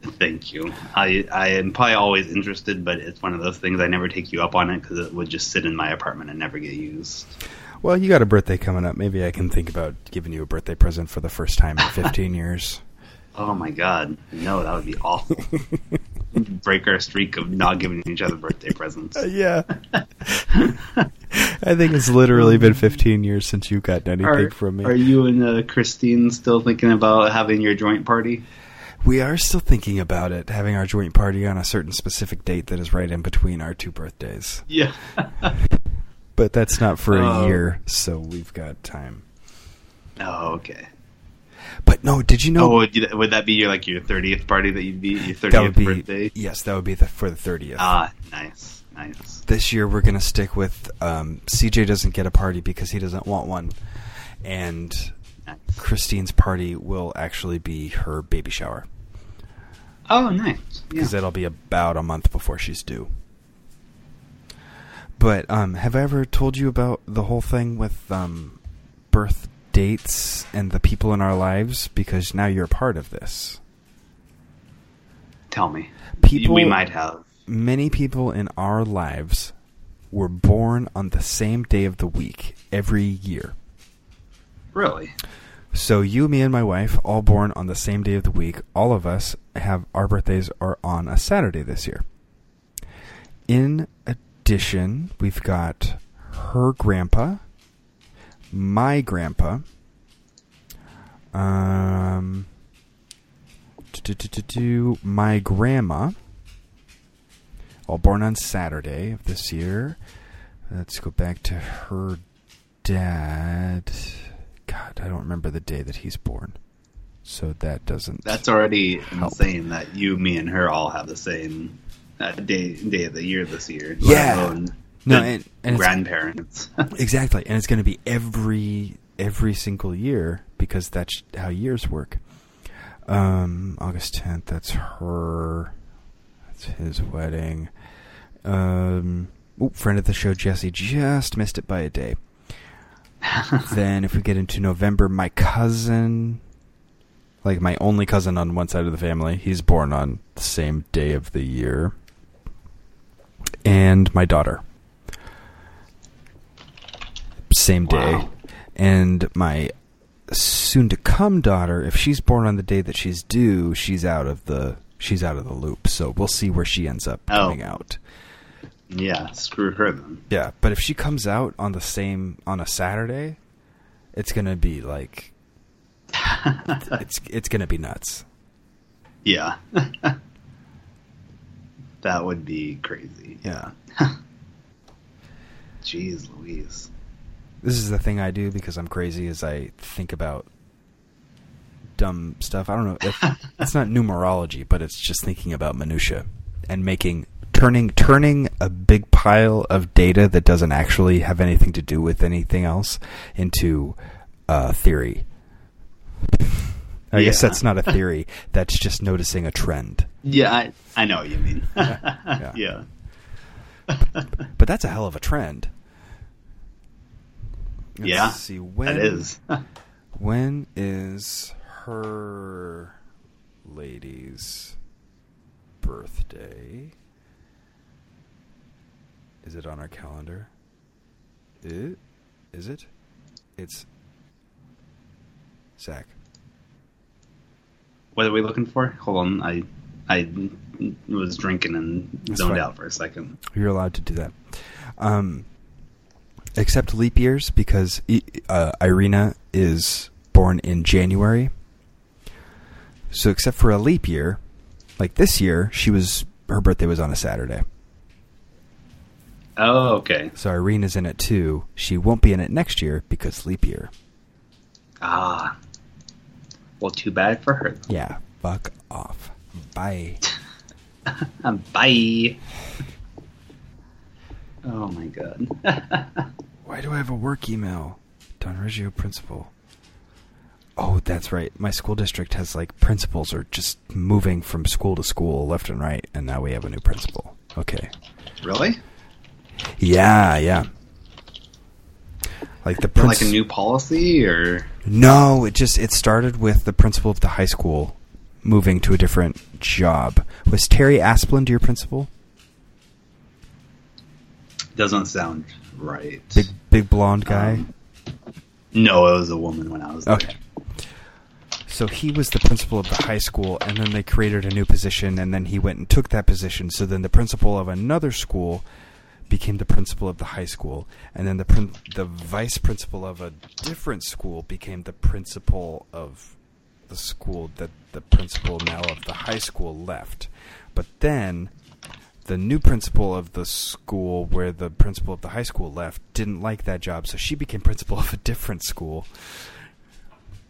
A: Thank you. I I am probably always interested, but it's one of those things I never take you up on it because it would just sit in my apartment and never get used.
B: Well, you got a birthday coming up. Maybe I can think about giving you a birthday present for the first time in 15 years.
A: Oh my god, no, that would be awful. Break our streak of not giving each other birthday presents.
B: yeah. I think it's literally been 15 years since you got anything
A: Are,
B: from me.
A: are you and uh, Christine still thinking about having your joint party?
B: We are still thinking about it, having our joint party on a certain specific date that is right in between our two birthdays.
A: Yeah.
B: But that's not for a
A: Oh.
B: year, so we've got time.
A: oh, okay.
B: But no, did you know
A: Oh, would, you, would that be your like your thirtieth party that you'd be your thirtieth birthday?
B: yes, that would be the, for the 30th.
A: Ah, nice, nice.
B: this year we're going to stick with um, CJ doesn't get a party because he doesn't want one, and
A: nice.
B: Christine's party will actually be her baby shower
A: Oh, nice.
B: because
A: Yeah.
B: that'll be about a month before she's due. But um, have I ever told you about the whole thing with um, birth dates and the people in our lives? Because now you're a part of this.
A: Tell me.
B: People-
A: we might have.
B: Many people in our lives were born on the same day of the week every year.
A: Really?
B: So you, me, and my wife, all born on the same day of the week. All of us have our birthdays are on a Saturday this year. In addition, we've got her grandpa, my grandpa, um, my grandma, all born on Saturday of this year. Let's go back to her dad. God, I don't remember the day that he's born. So that doesn't.
A: That's already
B: Help.
A: insane that you, me, and her all have the same uh, day day of the year this year.
B: Yeah. No, and- and
A: grandparents.
B: exactly, and it's going to be every every single year because that's how years work. Um, August tenth. That's her. That's his wedding. Um, oop, friend of the show Jesse just missed it by a day. then if we get into November, my cousin, like my only cousin on one side of the family, he's born on the same day of the year. And my daughter. Same day.
A: Wow.
B: And my soon to come daughter, if she's born on the day that she's due, she's out of the she's out of the loop. So we'll see where she ends up
A: Oh.
B: coming out.
A: yeah, screw her then.
B: Yeah, but if she comes out on the same on a Saturday, it's gonna be like it's it's gonna be nuts.
A: Yeah. that would be crazy.
B: Yeah.
A: Jeez Louise.
B: This is the thing I do because I'm crazy. Is I think about dumb stuff. I don't know. If, it's not numerology, but it's just thinking about minutia and making turning turning a big pile of data that doesn't actually have anything to do with anything else into a theory. I guess that's not a theory. That's just noticing a trend.
A: Yeah, I, I know what you mean.
B: Yeah.
A: yeah.
B: But that's a hell of a trend. Let's
A: Yeah,
B: see when
A: That is.
B: When is her lady's birthday? Is it on our calendar? It, is it? It's Zach.
A: what are we looking for? Hold on. I I was drinking and
B: That's
A: zoned
B: fine.
A: out for a second.
B: You're allowed to do that. Um, except leap years because uh, Irina is born in January. So except for a leap year, like this year, she was her birthday was on a Saturday.
A: Oh, okay.
B: So Irina's in it too. She won't be in it next year because leap year.
A: Ah. Well, too bad for her.
B: Yeah, fuck off. Bye.
A: Bye. Oh my god.
B: Why do I have a work email? Don Reggio principal. Oh, that's right. My school district has like principals are just moving from school to school left and right, and now we have a new principal. Okay.
A: really?
B: Yeah, yeah. Like the
A: Like a new policy or
B: No, it just it started with the principal of the high school moving to a different job. Was Terry Asplund your principal?
A: Doesn't sound right.
B: Big big blonde guy.
A: Um, no, it was a woman when I was there.
B: Okay. So he was the principal of the high school, and then they created a new position, and then he went and took that position. So then the principal of another school became the principal of the high school, and then the prin- the vice principal of a different school became the principal of the school that the principal now of the high school left. But then the new principal of the school where the principal of the high school left didn't like that job, so she became principal of a different school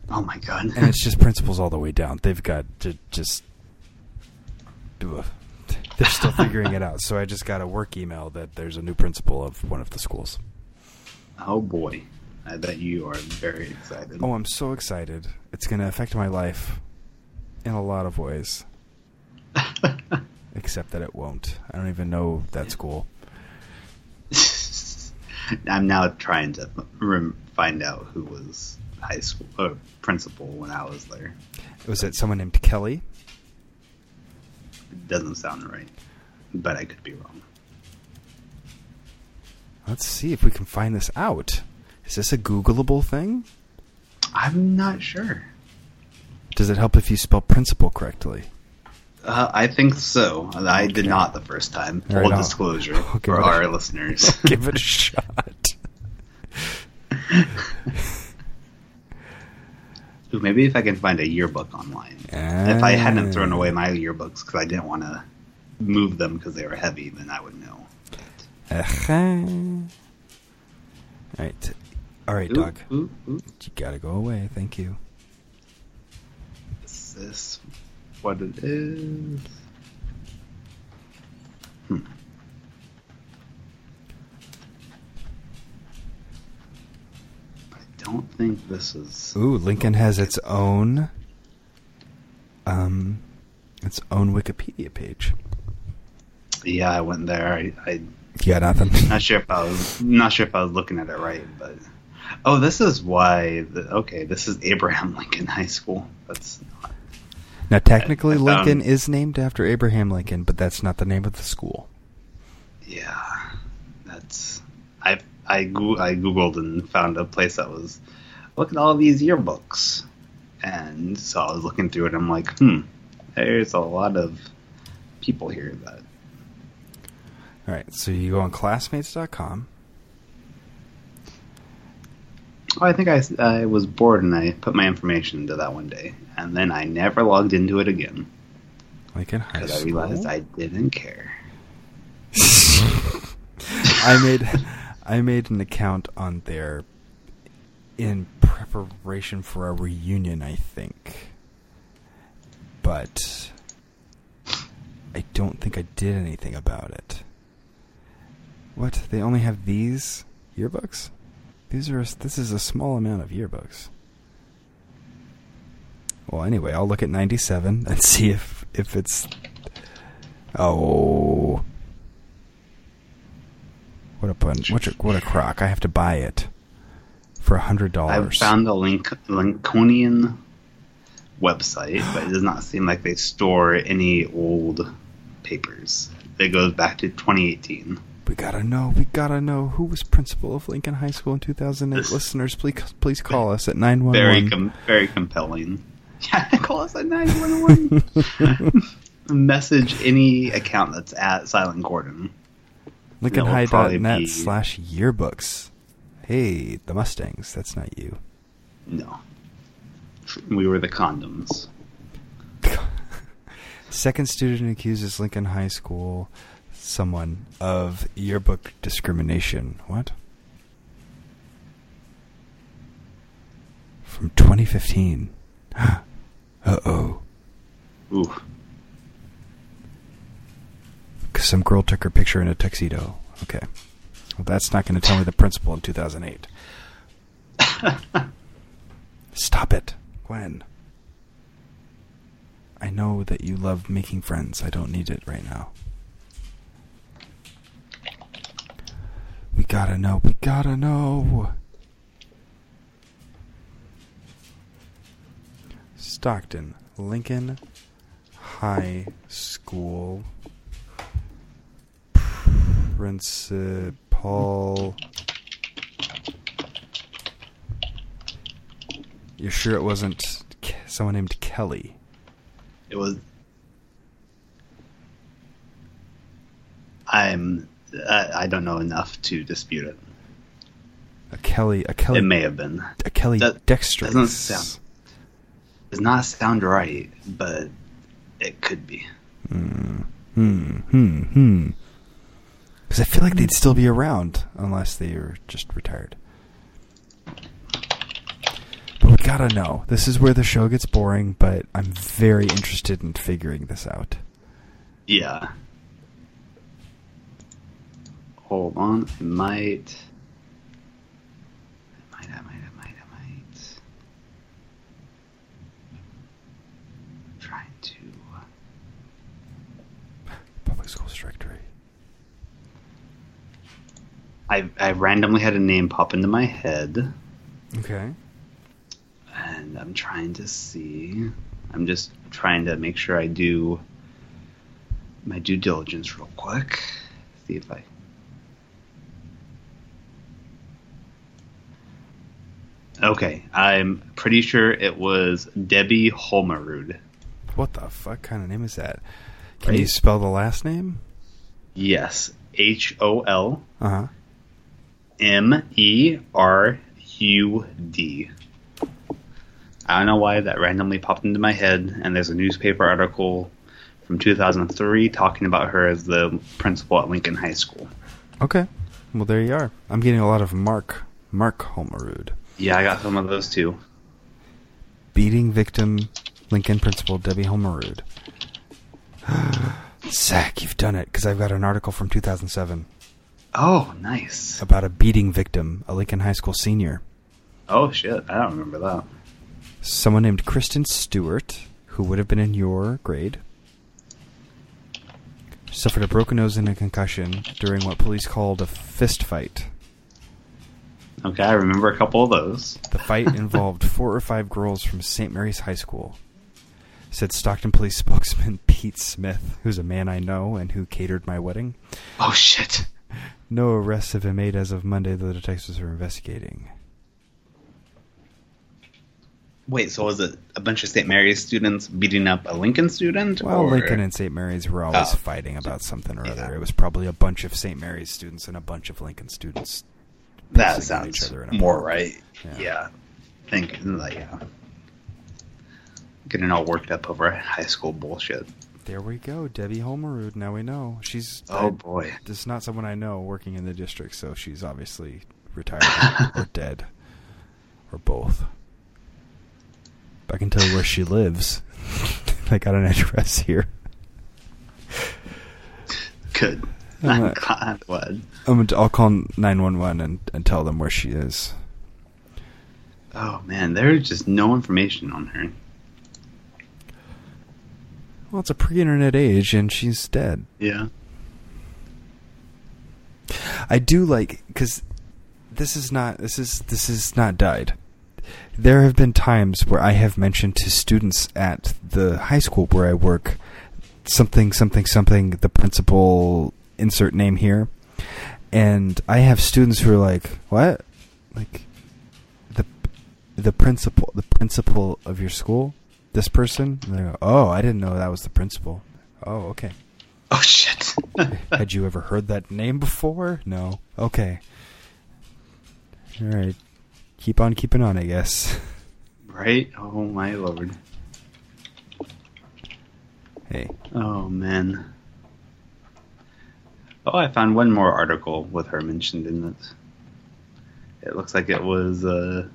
A: Oh my god.
B: and it's just principals all the way down. They've got to just. Ugh. They're still figuring it out. So I just got a work email that there's a new principal of one of the schools.
A: oh boy. I bet you are very excited.
B: Oh, I'm so excited. It's going to affect my life in a lot of ways, except that it won't. I don't even know that school.
A: I'm now trying to find out who was high school uh, principal when I was there.
B: Was it someone named Kelly?
A: It doesn't sound right, but I could be wrong.
B: Let's see if we can find this out. Is this a Googleable thing?
A: I'm not sure.
B: Does it help if you spell principal correctly?
A: Uh, I think so. I did not the first time.
B: All right,
A: Full disclosure for
B: it a-
A: our listeners.
B: Give it a shot.
A: Ooh, maybe if I can find a yearbook online. If I hadn't thrown away my yearbooks because I didn't want to move them because they were heavy, then I would know.
B: Uh-huh. Right. All right,
A: Ooh,
B: Doug.
A: ooh, ooh.
B: You gotta go away. Thank you.
A: Is this what it is? Hmm. I don't think this is.
B: Ooh, Lincoln has its own, um, its own Wikipedia page.
A: Yeah, I went there. I, I
B: got nothing.
A: not sure if I was not sure if I was looking at it right, but oh, this is why. The, okay, this is Abraham Lincoln High School. That's not.
B: Now, technically,
A: found-
B: Lincoln is named after Abraham Lincoln, but that's not the name of the school.
A: Yeah, that's I I I googled and found a place that was look at all these yearbooks, and so I was looking through it. I'm like, hmm, there's a lot of people here that
B: All right, so you go on classmates.com.
A: Oh, I think I, I was bored and I put my information into that one day, and then I never logged into it again
B: Lincoln High
A: because I realized I didn't care.
B: I made I made an account on there in preparation for a reunion, I think. But I don't think I did anything about it. What? They only have these yearbooks? These are this is a small amount of yearbooks. Well, anyway, I'll look at 97 and see if if it's Oh. What a bunch! What a, what a crock! I have to buy it for a hundred dollars.
A: I found the Link, Lincolnian website, but it does not seem like they store any old papers. It goes back to 2018.
B: We gotta know. We gotta know who was principal of Lincoln High School in 2008.
A: This-
B: Listeners, please please call us at 911.
A: Very, com- very compelling. Yeah, call us at 911. Message any account that's at Silent Gordon. That will probably
B: LincolnHigh.net
A: be-
B: slash yearbooks. Hey, the Mustangs. That's not you.
A: No. We were the condoms.
B: Second student accuses Lincoln High School someone of yearbook discrimination. What? From 2015. uh oh.
A: Ooh.
B: Because some girl took her picture in a tuxedo. Okay. Well, that's not going to tell me the principal in 2008. Stop it, Gwen. I know that you love making friends. I don't need it right now. We gotta know. We gotta know. Stockton, Lincoln High School Principal. You're sure it wasn't someone named Kelly?
A: It was. I'm. I, I don't know enough to dispute it.
B: A Kelly, a Kelly,
A: It may have been.
B: a Kelly
A: That
B: Dexter.
A: doesn't sound- Does not sound right, but it could be.
B: Hmm, hmm, hmm, hmm. Because I feel like they'd still be around unless they were just retired. But we gotta know. This is where the show gets boring, but I'm very interested in figuring this out.
A: Yeah. Hold on. I might. I might, I might, I might, I might. I'm trying to.
B: Uh, Public Schools Directory.
A: I, I randomly had a name pop into my head,
B: Okay.
A: and I'm trying to see. I'm just trying to make sure I do my due diligence real quick. See if I. Okay, I'm pretty sure it was Debbie Holmerud.
B: What the fuck kind of name is that? Can
A: Right.
B: you spell the last name?
A: Yes, H O L
B: Uh huh.
A: M E R U D. I don't know why that randomly popped into my head, and there's a newspaper article from 2003 talking about her as the principal at Lincoln High School.
B: Okay. Well, there you are. I'm getting a lot of Mark Mark Holmerud.
A: Yeah, I got some of those too.
B: Beating victim, Lincoln principal Debbie Holmerud. Zach, you've done it because I've got an article from 2007
A: Oh, nice.
B: about a beating victim, a Lincoln High School senior.
A: Oh shit, I don't remember that.
B: Someone named Kristen Stewart, who would have been in your grade, suffered a broken nose and a concussion during what police called a fist fight.
A: Okay, I remember a couple of those.
B: The fight involved four or five girls from St. Mary's High School. Said Stockton Police spokesman Pete Smith, who's a man I know and who catered my wedding.
A: Oh shit.
B: No arrests have been made as of Monday, though the detectives are investigating.
A: Wait, so was it a bunch of St. Mary's students beating up a Lincoln student?
B: Well,
A: or-
B: Lincoln and St. Mary's were always
A: Oh.
B: fighting about something or
A: Yeah.
B: other. It was probably a bunch of St. Mary's students and a bunch of Lincoln students.
A: That sounds
B: other in a
A: more right.
B: Yeah.
A: Yeah. Think like yeah. Getting all worked up over high school bullshit.
B: There we go, Debbie Holmerud. Now we know she's.
A: Oh
B: I-
A: boy.
B: This is not someone I know working in the district, so she's obviously retired or dead, or both. I can tell you where she lives. I got an address here.
A: Good.
B: I'm
A: I'm
B: not-
A: glad. glad.
B: I'm gonna, I'll call 911 and, and tell them where she is.
A: Oh man, there's just no information on her.
B: Well, it's a pre-internet age, and she's dead.
A: Yeah.
B: I do like because this is not this is this is not died. There have been times where I have mentioned to students at the high school where I work something something something the principal insert name here, and I have students who are like, "What? Like the the principal the principal of your school? This person?" And they go, "Oh, I didn't know that was the principal." Oh, okay.
A: Oh shit.
B: Had you ever heard that name before? No. Okay. All right. Keep on keeping on, I guess.
A: right? Oh my lord.
B: Hey.
A: Oh man. Oh, I found one more article with her mentioned in it. It looks like it was uh,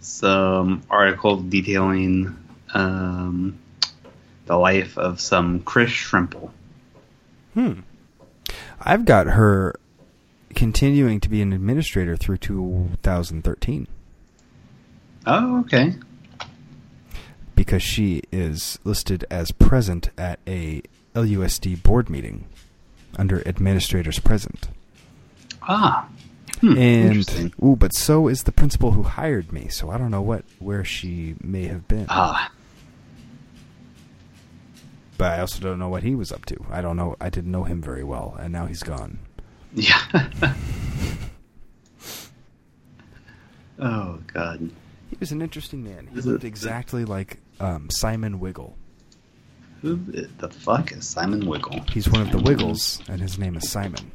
A: some article detailing um, the life of some Chris Shrimple.
B: Hmm. I've got her continuing to be an administrator through 2013
A: Oh, okay.
B: because she is listed as present at a LUSD board meeting under administrators present.
A: Ah. Hmm,
B: and ooh, but so is the principal who hired me, so I don't know what where she may have been.
A: Ah.
B: But I also don't know what he was up to. I don't know. I didn't know him very well, and now he's gone.
A: Yeah. oh God.
B: He was an interesting man. He looked exactly like um, Simon Wiggle.
A: Who the fuck is Simon Wiggle?
B: He's one of the Wiggles, and his name is Simon.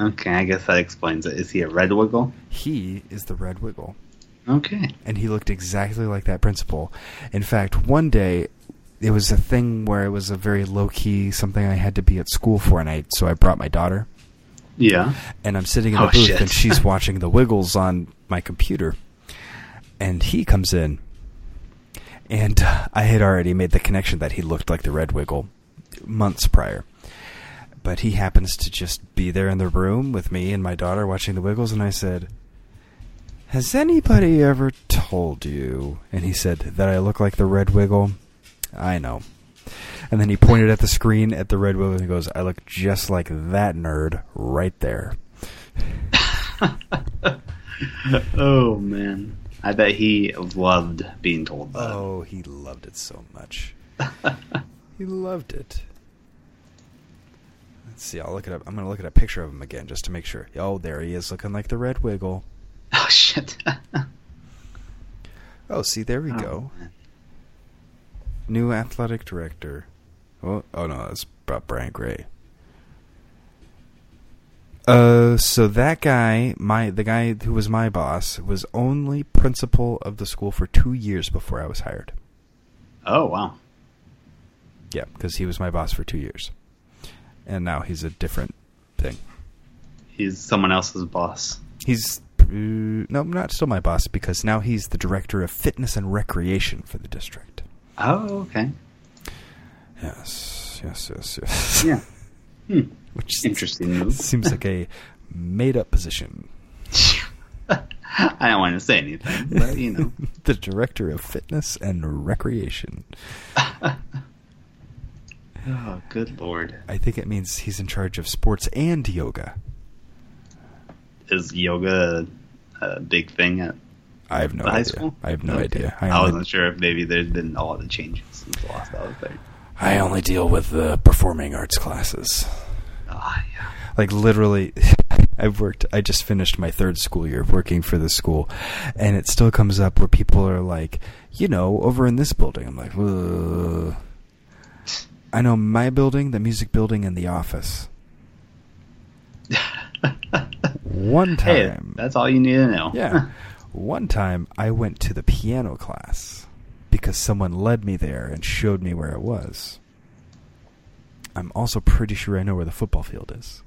A: Okay, I guess that explains it. Is he a red Wiggle?
B: He is the Red Wiggle,
A: Okay.
B: and he looked exactly like that principal. In fact, one day it was a thing where it was a very low key something I had to be at school for, and I so I brought my daughter.
A: Yeah.
B: and I'm sitting in the
A: Oh,
B: booth
A: shit.
B: and she's watching the Wiggles on my computer. And he comes in. And uh, I had already made the connection that he looked like the Red Wiggle months prior. But he happens to just be there in the room with me and my daughter watching the Wiggles and I said, "Has anybody ever told you?" And he said that I look like the Red Wiggle. I know. And then he pointed at the screen at the Red Wiggle and he goes, I look just like that nerd right there.
A: oh man. I bet he loved being told that.
B: Oh, he loved it so much. he loved it. Let's see. I'll look it up. I'm going to look at a picture of him again just to make sure. Oh, there he is, looking like the Red Wiggle.
A: Oh shit.
B: Oh, see, there we
A: Oh,
B: go.
A: man.
B: New athletic director. Oh, oh no, that's about Brian Gray. Uh, so that guy, my the guy who was my boss, was only principal of the school for two years before I was hired.
A: Oh wow.
B: Yeah, because he was my boss for two years, and now he's a different thing.
A: He's someone else's boss.
B: He's uh, no, not still my boss because now he's the director of fitness and recreation for the district.
A: Oh, okay.
B: Yes, yes, yes, yes.
A: Yeah. Hmm.
B: Which
A: Interesting
B: seems like a made-up position.
A: I don't want to say anything, but you know.
B: the director of fitness and recreation.
A: oh, good lord.
B: I think it means he's in charge of sports and yoga.
A: Is yoga a, big thing at
B: I have no
A: high
B: idea.
A: school?
B: I have no
A: Okay.
B: idea.
A: I,
B: only,
A: wasn't sure if maybe there's been a lot of changes since the last I was there.
B: I only deal with the performing arts classes.
A: Ah, yeah.
B: Like literally, I've worked. I just finished my third school year of working for the school, and it still comes up where people are like, you know, over in this building. I'm like, Ugh. I know my building, the music building, and the office. One
A: Hey,
B: time,
A: that's all you need to know.
B: yeah, one time I went to the piano class because someone led me there and showed me where it was. I'm also pretty sure I know where the football field is.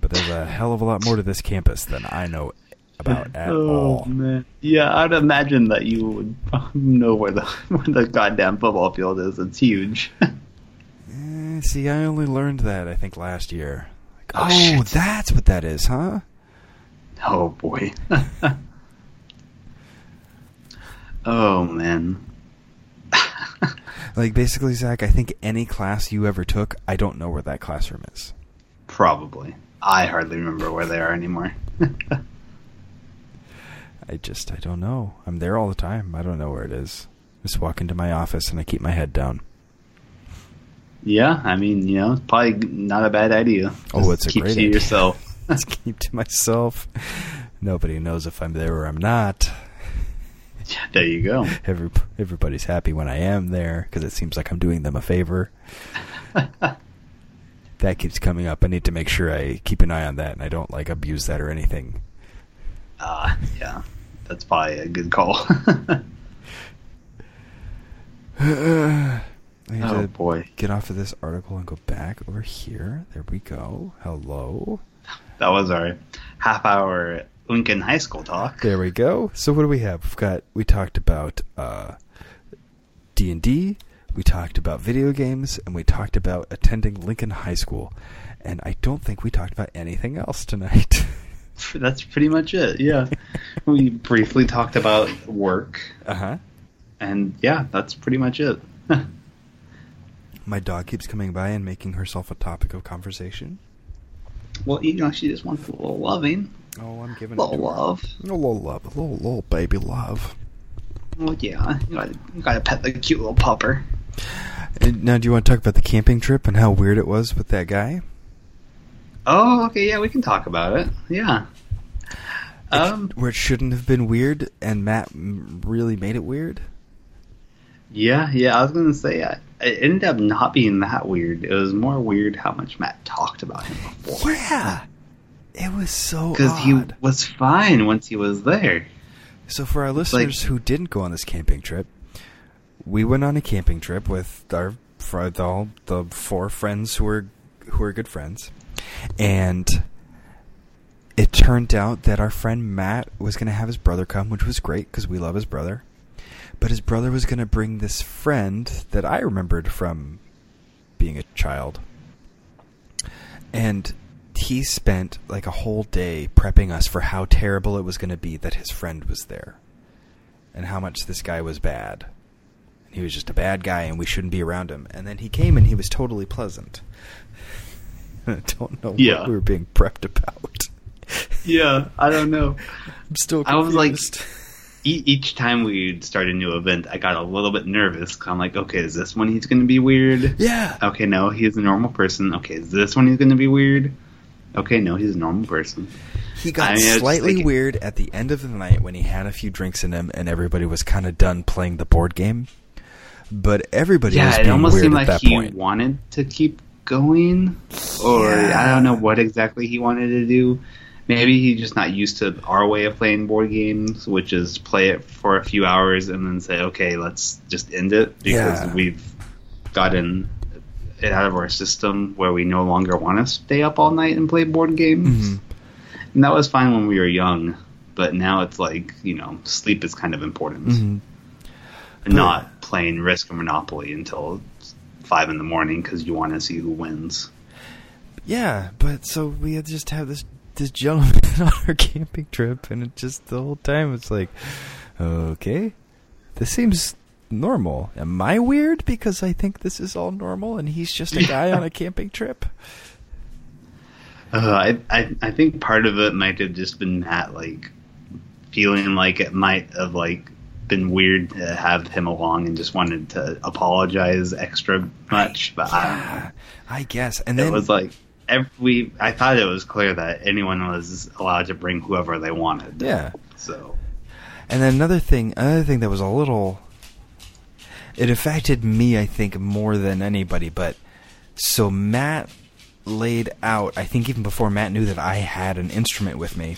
B: But there's a hell of a lot more to this campus than I know about at
A: oh,
B: all.
A: Man. Yeah, I'd imagine that you would know where the where the goddamn football field is. It's huge.
B: Eh, see, I only learned that I think last year. Like,
A: Oh,
B: oh, that's what that is, huh?
A: oh boy. Oh man.
B: Like basically, Zach, I think any class you ever took, I don't know where that classroom is.
A: Probably. I hardly remember where they are anymore.
B: I just I don't know. I'm there all the time. I don't know where it is. Just walk into my office and I keep my head down.
A: yeah, I mean, you know, probably not a bad idea.
B: Oh, it's a
A: keep
B: great
A: to
B: idea.
A: yourself.
B: Just keep to myself. Nobody knows if I'm there or I'm not.
A: Yeah, there you go.
B: Every, everybody's happy when I am there because it seems like I'm doing them a favor. That keeps coming up. I need to make sure I keep an eye on that and I don't like abuse that or anything.
A: Ah, yeah, that's probably a good call.
B: I need
A: oh
B: to
A: boy,
B: get off of this article and go back over here. There we go. Hello.
A: that was our half-hour Lincoln High School talk.
B: There we go. So what do we have? We've got we talked about uh D and D, we talked about video games, and we talked about attending Lincoln High School. And I don't think we talked about anything else tonight.
A: That's pretty much it. Yeah, we briefly talked about work,
B: Uh huh.
A: and yeah, that's pretty much it.
B: My dog keeps coming by and making herself a topic of conversation.
A: well, you know, she just wants a little loving,
B: Oh, I'm giving
A: a little love.
B: A little love, a little little baby love.
A: Well, yeah, you gotta, you gotta pet the cute little pupper.
B: And now, do you want to talk about the camping trip and how weird it was with that guy?
A: Oh, okay, yeah, we can talk about it. Yeah. Um,
B: Where it shouldn't have been weird, and Matt really made it weird.
A: yeah, yeah, I was gonna say, I, it ended up not being that weird. It was more weird how much Matt talked about him before.
B: Yeah, it was so
A: Because he was fine once he was there.
B: So for our listeners who didn't go on this camping trip, we went on a camping trip with our all the four friends who were who were good friends, and it turned out that our friend Matt was going to have his brother come, which was great because we love his brother. But his brother was going to bring this friend that I remembered from being a child, and he spent like a whole day prepping us for how terrible it was going to be that his friend was there and how much this guy was bad. And he was just a bad guy and we shouldn't be around him. And then he came and he was totally pleasant. I don't know
A: Yeah.
B: what we were being prepped about.
A: Yeah, I don't know.
B: I'm still
A: I was like- each time we'd start a new event, I got a little bit nervous. I'm like, okay, is this one he's going to be weird?
B: yeah.
A: Okay, no, he's a normal person. Okay, is this one he's going to be weird? Okay, no, he's a normal person.
B: He got
A: I mean,
B: slightly weird at the end of the night when he had a few drinks in him and everybody was kind of done playing the board game. But everybody was
A: yeah, it almost seemed like he
B: point.
A: wanted to keep going, or
B: Yeah.
A: I don't know what exactly he wanted to do. Maybe he's just not used to our way of playing board games, which is play it for a few hours and then say, okay, let's just end it because
B: Yeah.
A: we've gotten it out of our system where we no longer want to stay up all night and play board games.
B: Mhm.
A: And that was fine when we were young, but now it's like you know, sleep is kind of important.
B: Mhm.
A: And not playing Risk or Monopoly until five in the morning because you want to see who wins.
B: Yeah, but so we had just have this this gentleman on our camping trip, and it just the whole time it's like, okay, this seems normal. Am I weird because I think this is all normal, and he's just a guy on a camping trip?
A: Uh, I, I I think part of it might have just been Matt like feeling like it might have like been weird to have him along and just wanted to apologize extra much, but I don't know.
B: I guess. And
A: it
B: then
A: was like every I thought it was clear that anyone was allowed to bring whoever they wanted.
B: yeah,
A: So
B: And then another thing, another thing that was a little, it affected me, I think, more than anybody. But so Matt laid out, I think, even before Matt knew that I had an instrument with me,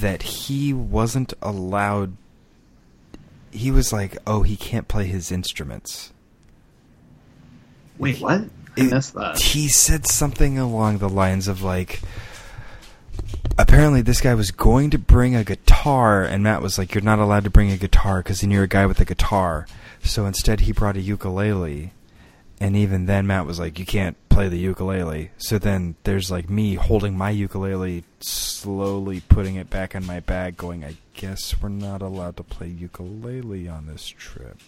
B: that he wasn't allowed. He was like, "Oh, he can't play his instruments."
A: wait, what? I missed that.
B: He said something along the lines of like apparently this guy was going to bring a guitar and Matt was like you're not allowed to bring a guitar cuz you're a guy with a guitar. So instead he brought a ukulele. And even then Matt was like you can't play the ukulele. So then there's like me holding my ukulele slowly putting it back in my bag going I guess we're not allowed to play ukulele on this trip.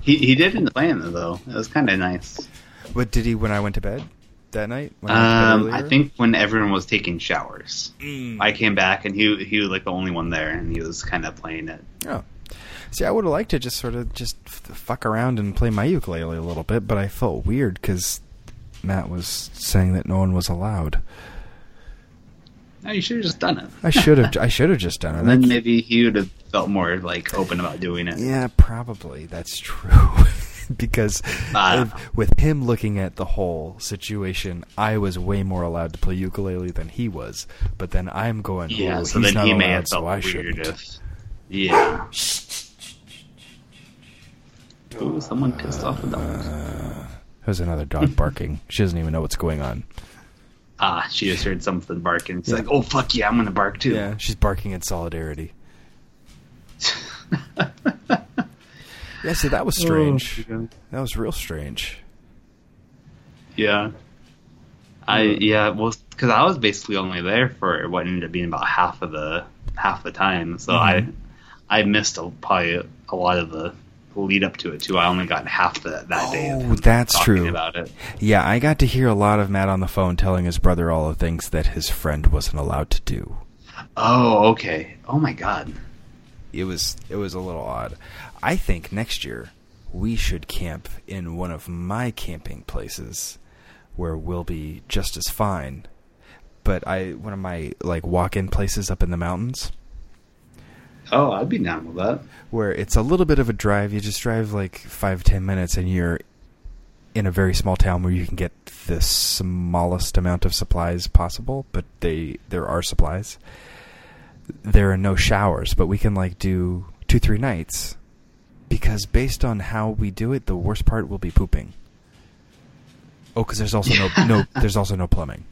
A: He he did end up it though. It was kind of nice.
B: What did he when I went to bed that night? I, went to bed
A: Um, I think when everyone was taking showers,
B: Mm.
A: I came back and he he was like the only one there, and he was kind of playing it.
B: Oh. See, I would have liked to just sort of just f- fuck around and play my ukulele a little bit, but I felt weird because Matt was saying that no one was allowed.
A: No, you should have just done it.
B: I should have. I should have just done it.
A: And then maybe he would have felt more like open about doing it.
B: yeah, probably that's true. because
A: ah.
B: if- with him looking at the whole situation, I was way more allowed to play ukulele than he was. But then I'm going,
A: Yeah,
B: "Ooh,
A: so
B: he's
A: then
B: not
A: he may
B: allowed,
A: have felt
B: so I
A: weird
B: shouldn't."
A: if. Yeah. Ooh, someone pissed off the dogs.
B: There's another dog barking. she doesn't even know what's going on.
A: Ah, she just heard something barking. She's like, "Oh fuck yeah, I'm gonna bark too."
B: Yeah, she's barking in solidarity. Yeah, so that was strange.
A: Oh,
B: That was real strange.
A: Yeah. I yeah, well, because I was basically only there for what ended up being about half of the half the time, so
B: Mhm.
A: I I missed a, probably a lot of the lead up to it too. I only got half the, that day.
B: Oh, that's true.
A: About it.
B: Yeah, I got to hear a lot of Matt on the phone telling his brother all the things that his friend wasn't allowed to do.
A: Oh, okay. Oh my god.
B: It was it was a little odd. I think next year we should camp in one of my camping places where we'll be just as fine. But I one of my like walk-in places up in the mountains.
A: Oh, I'd be down with that.
B: where it's a little bit of a drive. You just drive like five ten minutes, and you're in a very small town where you can get the smallest amount of supplies possible. But they there are supplies. There are no showers, but we can like do two three nights because based on how we do it, the worst part will be pooping. Oh, because there's also no no there's also no plumbing.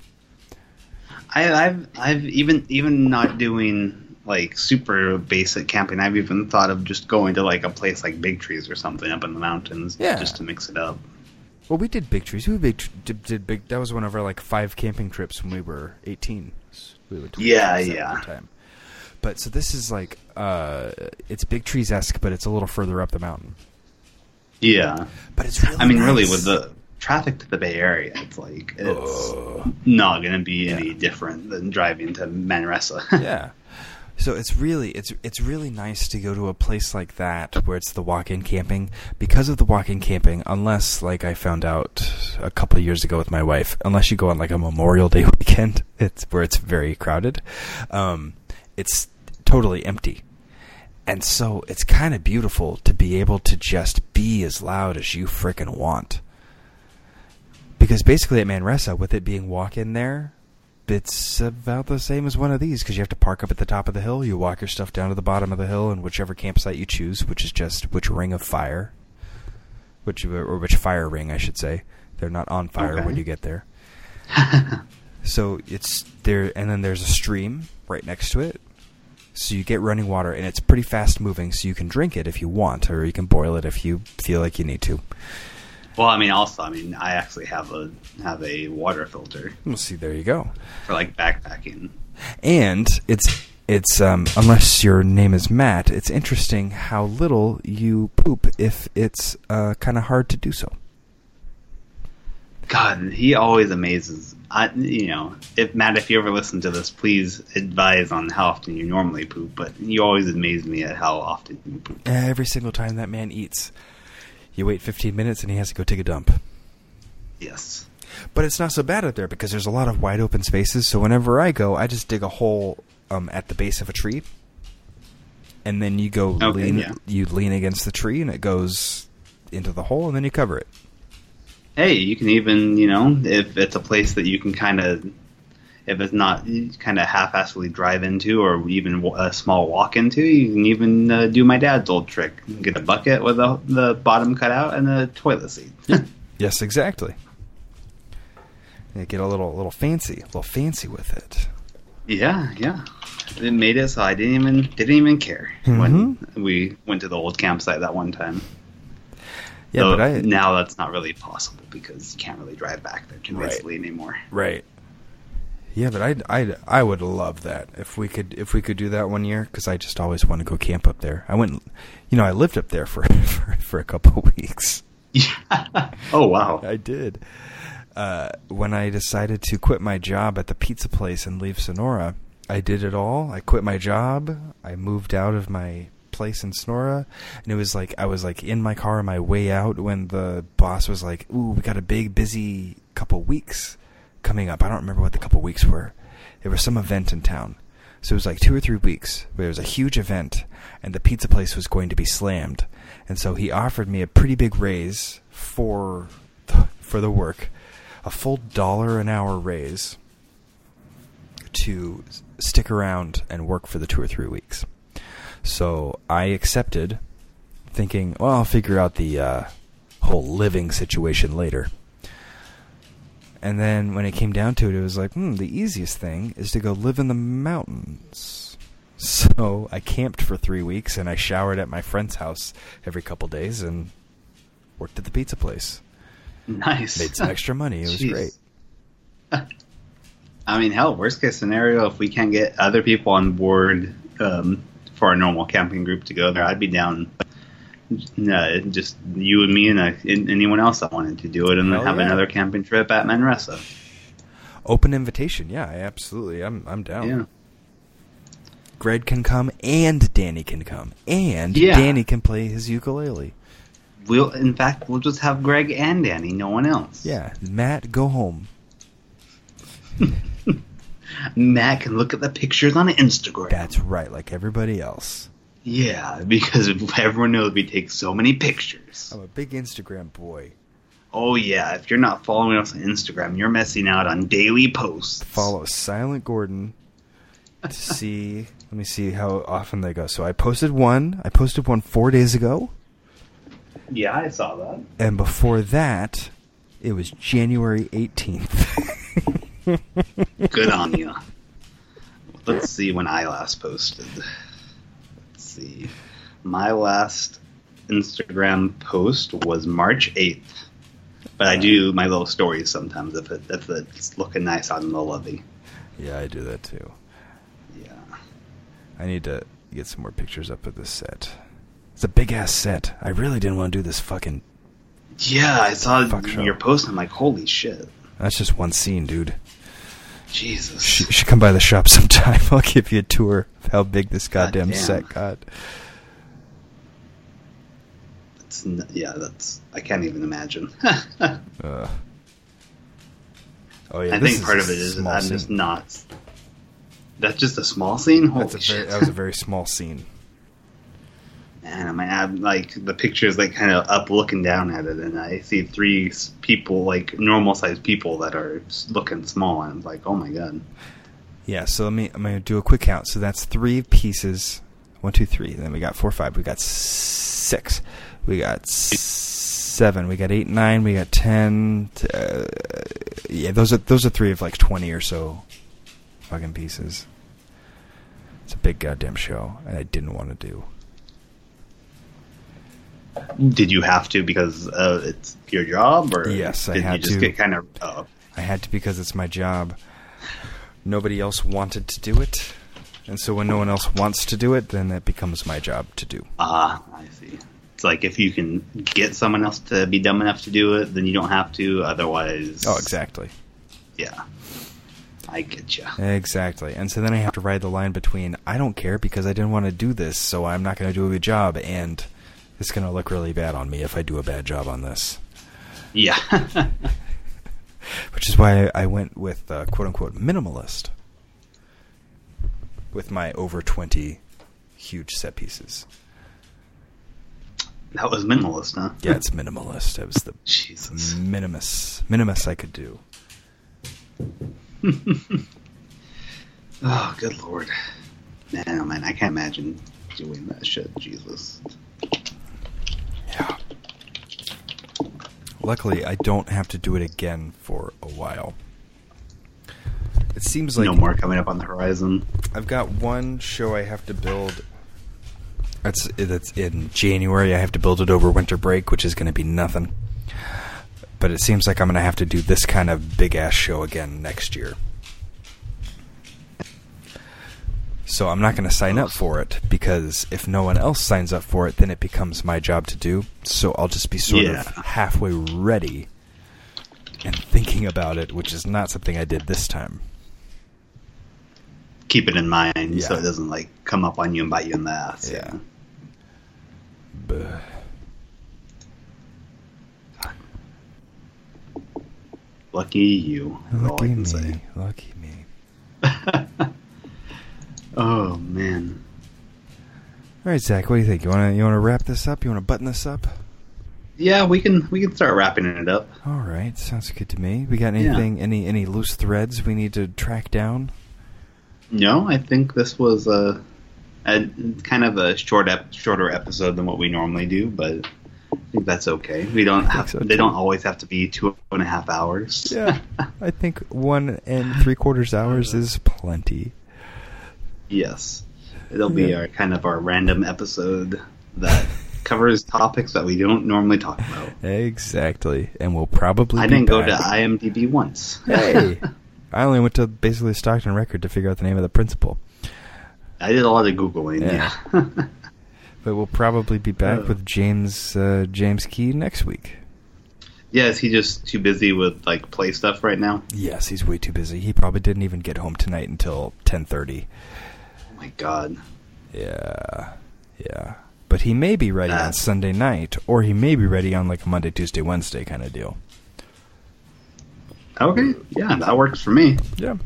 A: I, I've I've even even not doing like super basic camping. I've even thought of just going to like a place like Big Trees or something up in the mountains,
B: Yeah.
A: just to mix it up.
B: Well, we did big trees. We big did, did big. That was one of our like five camping trips when we were eighteen. We went
A: Yeah, yeah.
B: Time. But so this is like uh, it's big trees esque, but it's a little further up the mountain.
A: Yeah,
B: But it's really.
A: I mean, really, with the traffic to the Bay Area, it's like it's
B: Ugh.
A: not going to be any different than driving to Manresa.
B: yeah. So it's really it's it's really nice to go to a place like that where it's the walk-in camping because of the walk-in camping. Unless, like I found out a couple years ago with my wife, unless you go on like a Memorial Day weekend, it's where it's very crowded. Um, it's totally empty, and so it's kind of beautiful to be able to just be as loud as you frickin' want. Because basically at Manresa, with it being walk-in there, it's about the same as one of these because you have to park up at the top of the hill. You walk your stuff down to the bottom of the hill, and whichever campsite you choose, which is just which ring of fire, which or which fire ring, I should say. They're not on fire
A: Okay.
B: when you get there. So it's there, and then there's a stream right next to it. So you get running water, and it's pretty fast moving. So you can drink it if you want, or you can boil it if you feel like you need to.
A: Well, I mean, also, I mean, I actually have a have a water filter
B: We'll see. There you go.
A: for like backpacking.
B: And it's it's um, unless your name is Matt, it's interesting how little you poop if it's uh, kind of hard to do so.
A: God, he always amazes. I, you know, if Matt, if you ever listen to this, please advise on how often you normally poop. But you always amaze me at how often you poop.
B: Every single time that man eats, you wait 15 minutes and he has to go take a dump.
A: Yes.
B: But it's not so bad out there because there's a lot of wide open spaces. So whenever I go, I just dig a hole um, at the base of a tree, and then you go
A: Okay,
B: lean.
A: yeah.
B: You lean against the tree, and it goes into the hole, and then you cover it.
A: Hey, you can even, you know, if it's a place that you can kind of, if it's not kind of half-assedly drive into, or even a small walk into, you can even uh, do my dad's old trick: get a bucket with the, the bottom cut out and a toilet seat.
B: Yes, exactly. Yeah, get a little little fancy, a little fancy with it.
A: Yeah, yeah. It made it so I didn't even didn't even care when
B: Mhm.
A: we went to the old campsite that one time.
B: Yeah,
A: Though
B: but I
A: now that's not really possible because you can't really drive back there convincingly anymore.
B: right. Yeah, but I I I would love that if we could if we could do that one year because I just always want to go camp up there. I went, you know, I lived up there for for, for a couple of weeks.
A: Yeah. oh wow.
B: I did. Uh, when I decided to quit my job at the pizza place and leave Sonora, I did it all. I quit my job. I moved out of my place in Sonora, and it was like I was like in my car on my way out when the boss was like, "Ooh, we got a big, busy couple weeks coming up." I don't remember what the couple weeks were. There was some event in town, so it was like two or three weeks. Where there was a huge event, and the pizza place was going to be slammed, and so he offered me a pretty big raise for for the work, a full dollar an hour raise to stick around and work for the two or three weeks. So I accepted, thinking, well, I'll figure out the uh, whole living situation later. And then when it came down to it, it was like, hmm, the easiest thing is to go live in the mountains. So I camped for three weeks and I showered at my friend's house every couple days and worked at the pizza place.
A: Nice.
B: Made some extra money. It was
A: Jeez.
B: great.
A: I mean, hell, worst case scenario, if we can't get other people on board um, for our normal camping group to go there, I'd be down. Uh, just you and me and, uh, and anyone else that wanted to do it, and then have
B: yeah.
A: another camping trip at Manresa.
B: Open invitation. Yeah, absolutely. I'm I'm down.
A: Yeah.
B: Greg can come and Danny can come. And
A: Yeah.
B: Danny can play his ukulele.
A: We'll, in fact, we'll just have Greg and Danny, no one else.
B: Yeah. Matt, go home.
A: Matt can look at the pictures on Instagram.
B: That's right, like everybody else.
A: Yeah, because everyone knows we take so many pictures.
B: I'm a big Instagram boy.
A: Oh yeah, if you're not following us on Instagram, you're missing out on daily posts.
B: Follow Silent Gordon to see. Let me see how often they go. So I posted one. I posted one four days ago,
A: Yeah, I saw that.
B: and before that, it was January 18th.
A: Good on you. Let's see when I last posted. See. My last Instagram post was March 8th. But I do my little stories sometimes if, it, if it's looking nice out in the lobby.
B: Yeah, I do that too.
A: Yeah.
B: I need to get some more pictures up of this set. It's a big ass set. I really didn't want to do this fucking.
A: Yeah, I saw
B: Fuck show.
A: your post. I'm like, holy shit.
B: That's just one scene, dude.
A: Jesus.
B: You should come by the shop sometime. I'll give you a tour of how big this
A: God
B: goddamn set got.
A: That's, n- yeah, that's. I can't even imagine.
B: Uh, oh yeah,
A: I
B: this
A: think part of it is I'm
B: scene.
A: just not. That's just a small scene. Holy
B: That's a
A: shit!
B: very, that was a very small scene.
A: Man, I might have like the picture is like kind of up looking down at it, and I see three people like normal sized people that are looking small, and I'm like, oh my god.
B: Yeah, so let me. I'm gonna do a quick count. So that's three pieces. One, two, three. Then we got four, five. We got six. We got seven. We got eight, nine. We got ten. Uh, yeah, those are those are three of like twenty or so fucking pieces. It's a big goddamn show, and I didn't want to do.
A: Did you have to because uh, it's your job, or
B: Yes, I had
A: you just
B: to.
A: get kind of? Oh,
B: I had to because it's my job. Nobody else wanted to do it, and so when no one else wants to do it, then it becomes my job to do.
A: ah, I see. It's like if you can get someone else to be dumb enough to do it, then you don't have to. Otherwise,
B: Oh, exactly.
A: Yeah, I get you.
B: Exactly. And so then I have to ride the line between I don't care because I didn't want to do this, so I'm not going to do a good job, and it's going to look really bad on me if I do a bad job on this.
A: Yeah,
B: Which is why I went with uh, quote unquote minimalist with my over 20 huge set pieces.
A: that was minimalist, huh?
B: Yeah, it's minimalist. It was the
A: Jesus.
B: minimus minimus I could do.
A: Oh, good lord, man! Oh man, I can't imagine doing that shit. Jesus.
B: Yeah. Luckily, I don't have to do it again for a while. It seems like
A: no more coming up on the horizon.
B: I've got one show I have to build. That's that's in January. I have to build it over winter break, which is going to be nothing. But it seems like I'm going to have to do this kind of big ass show again next year. So I'm not going to sign up for it because if no one else signs up for it, then it becomes my job to do. So I'll just be sort
A: Yeah.
B: of halfway ready and thinking about it, which is not something I did this time.
A: Keep it in mind so it doesn't like come up on you and bite you in the ass.
B: Yeah.
A: Lucky you. is all I
B: Lucky me. Lucky me.
A: Oh man.
B: All right, Zach. What do you think? You want to you want to wrap this up? You want to button this up?
A: Yeah, we can we can start wrapping it up.
B: All right, sounds good to me. We got
A: Yeah.
B: anything? Any any loose threads we need to track down?
A: No, I think this was a, a kind of a short ep- shorter episode than what we normally do, but I think that's okay. We don't have
B: so,
A: they don't always have to be two and a half hours.
B: Yeah, I think one and three quarters hours is plenty.
A: Yes, it'll be
B: Yeah.
A: our kind of our random episode that covers topics that we don't normally talk about.
B: Exactly, and we'll probably.
A: I didn't go to. IMDb once.
B: Hey, I only went to basically Stockton Record to figure out the name of the principal.
A: I did a lot of googling.
B: Yeah.
A: Yeah.
B: But we'll probably be back
A: Oh.
B: with James uh, James Key next week.
A: yeah, is he just too busy with like play stuff right now?
B: Yes, he's way too busy. He probably didn't even get home tonight until ten thirty.
A: My god.
B: Yeah, yeah. But he may be ready
A: Ah.
B: on Sunday night, or he may be ready on like a Monday, Tuesday, Wednesday kind of deal.
A: Okay, yeah, that works for me.
B: Yeah.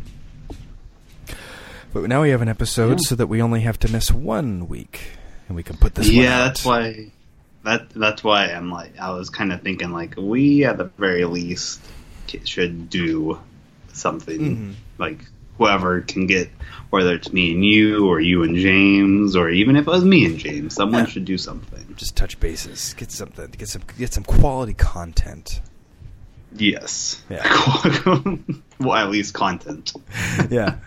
B: But now we have an episode
A: Yeah.
B: so that we only have to miss one week, and we can put this.
A: yeah, that's why. That that's why I'm like I was kind of thinking like we at the very least should do something
B: Mhm.
A: like whoever can get whether it's me and you or you and James or even if it was me and James, someone
B: Yeah.
A: should do something.
B: Just touch bases, get something, get some, get some quality content.
A: Yes.
B: Yeah.
A: well, at least content.
B: yeah,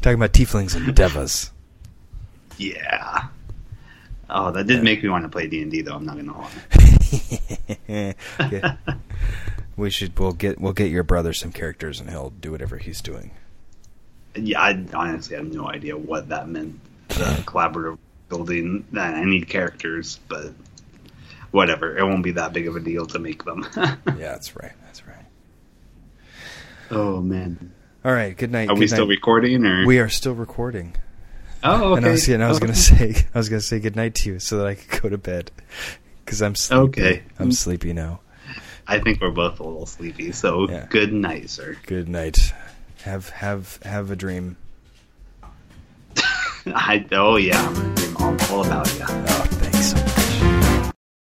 B: talking about tieflings and devas.
A: Yeah. Oh, that did make me want to play D and D though. I'm not gonna lie.
B: Yeah. We should. We'll get. We'll get your brother some characters, and he'll do whatever he's doing.
A: Yeah, I honestly have no idea what that meant. The collaborative building. That I need characters, but whatever. It won't be that big of a deal to make them.
B: Yeah, that's right. That's right.
A: oh man,
B: All right. Good night.
A: are we
B: good
A: still recording or?
B: We are still recording.
A: Oh, okay.
B: And I was, and I was gonna
A: oh.
B: say, I was gonna say good night to you so that I could go to bed because I'm sleepy.
A: Okay.
B: I'm sleepy now.
A: I think we're both a little sleepy. So
B: Yeah.
A: good night, sir.
B: Good night. Have have have a dream.
A: I oh yeah, I'm all about you. Oh,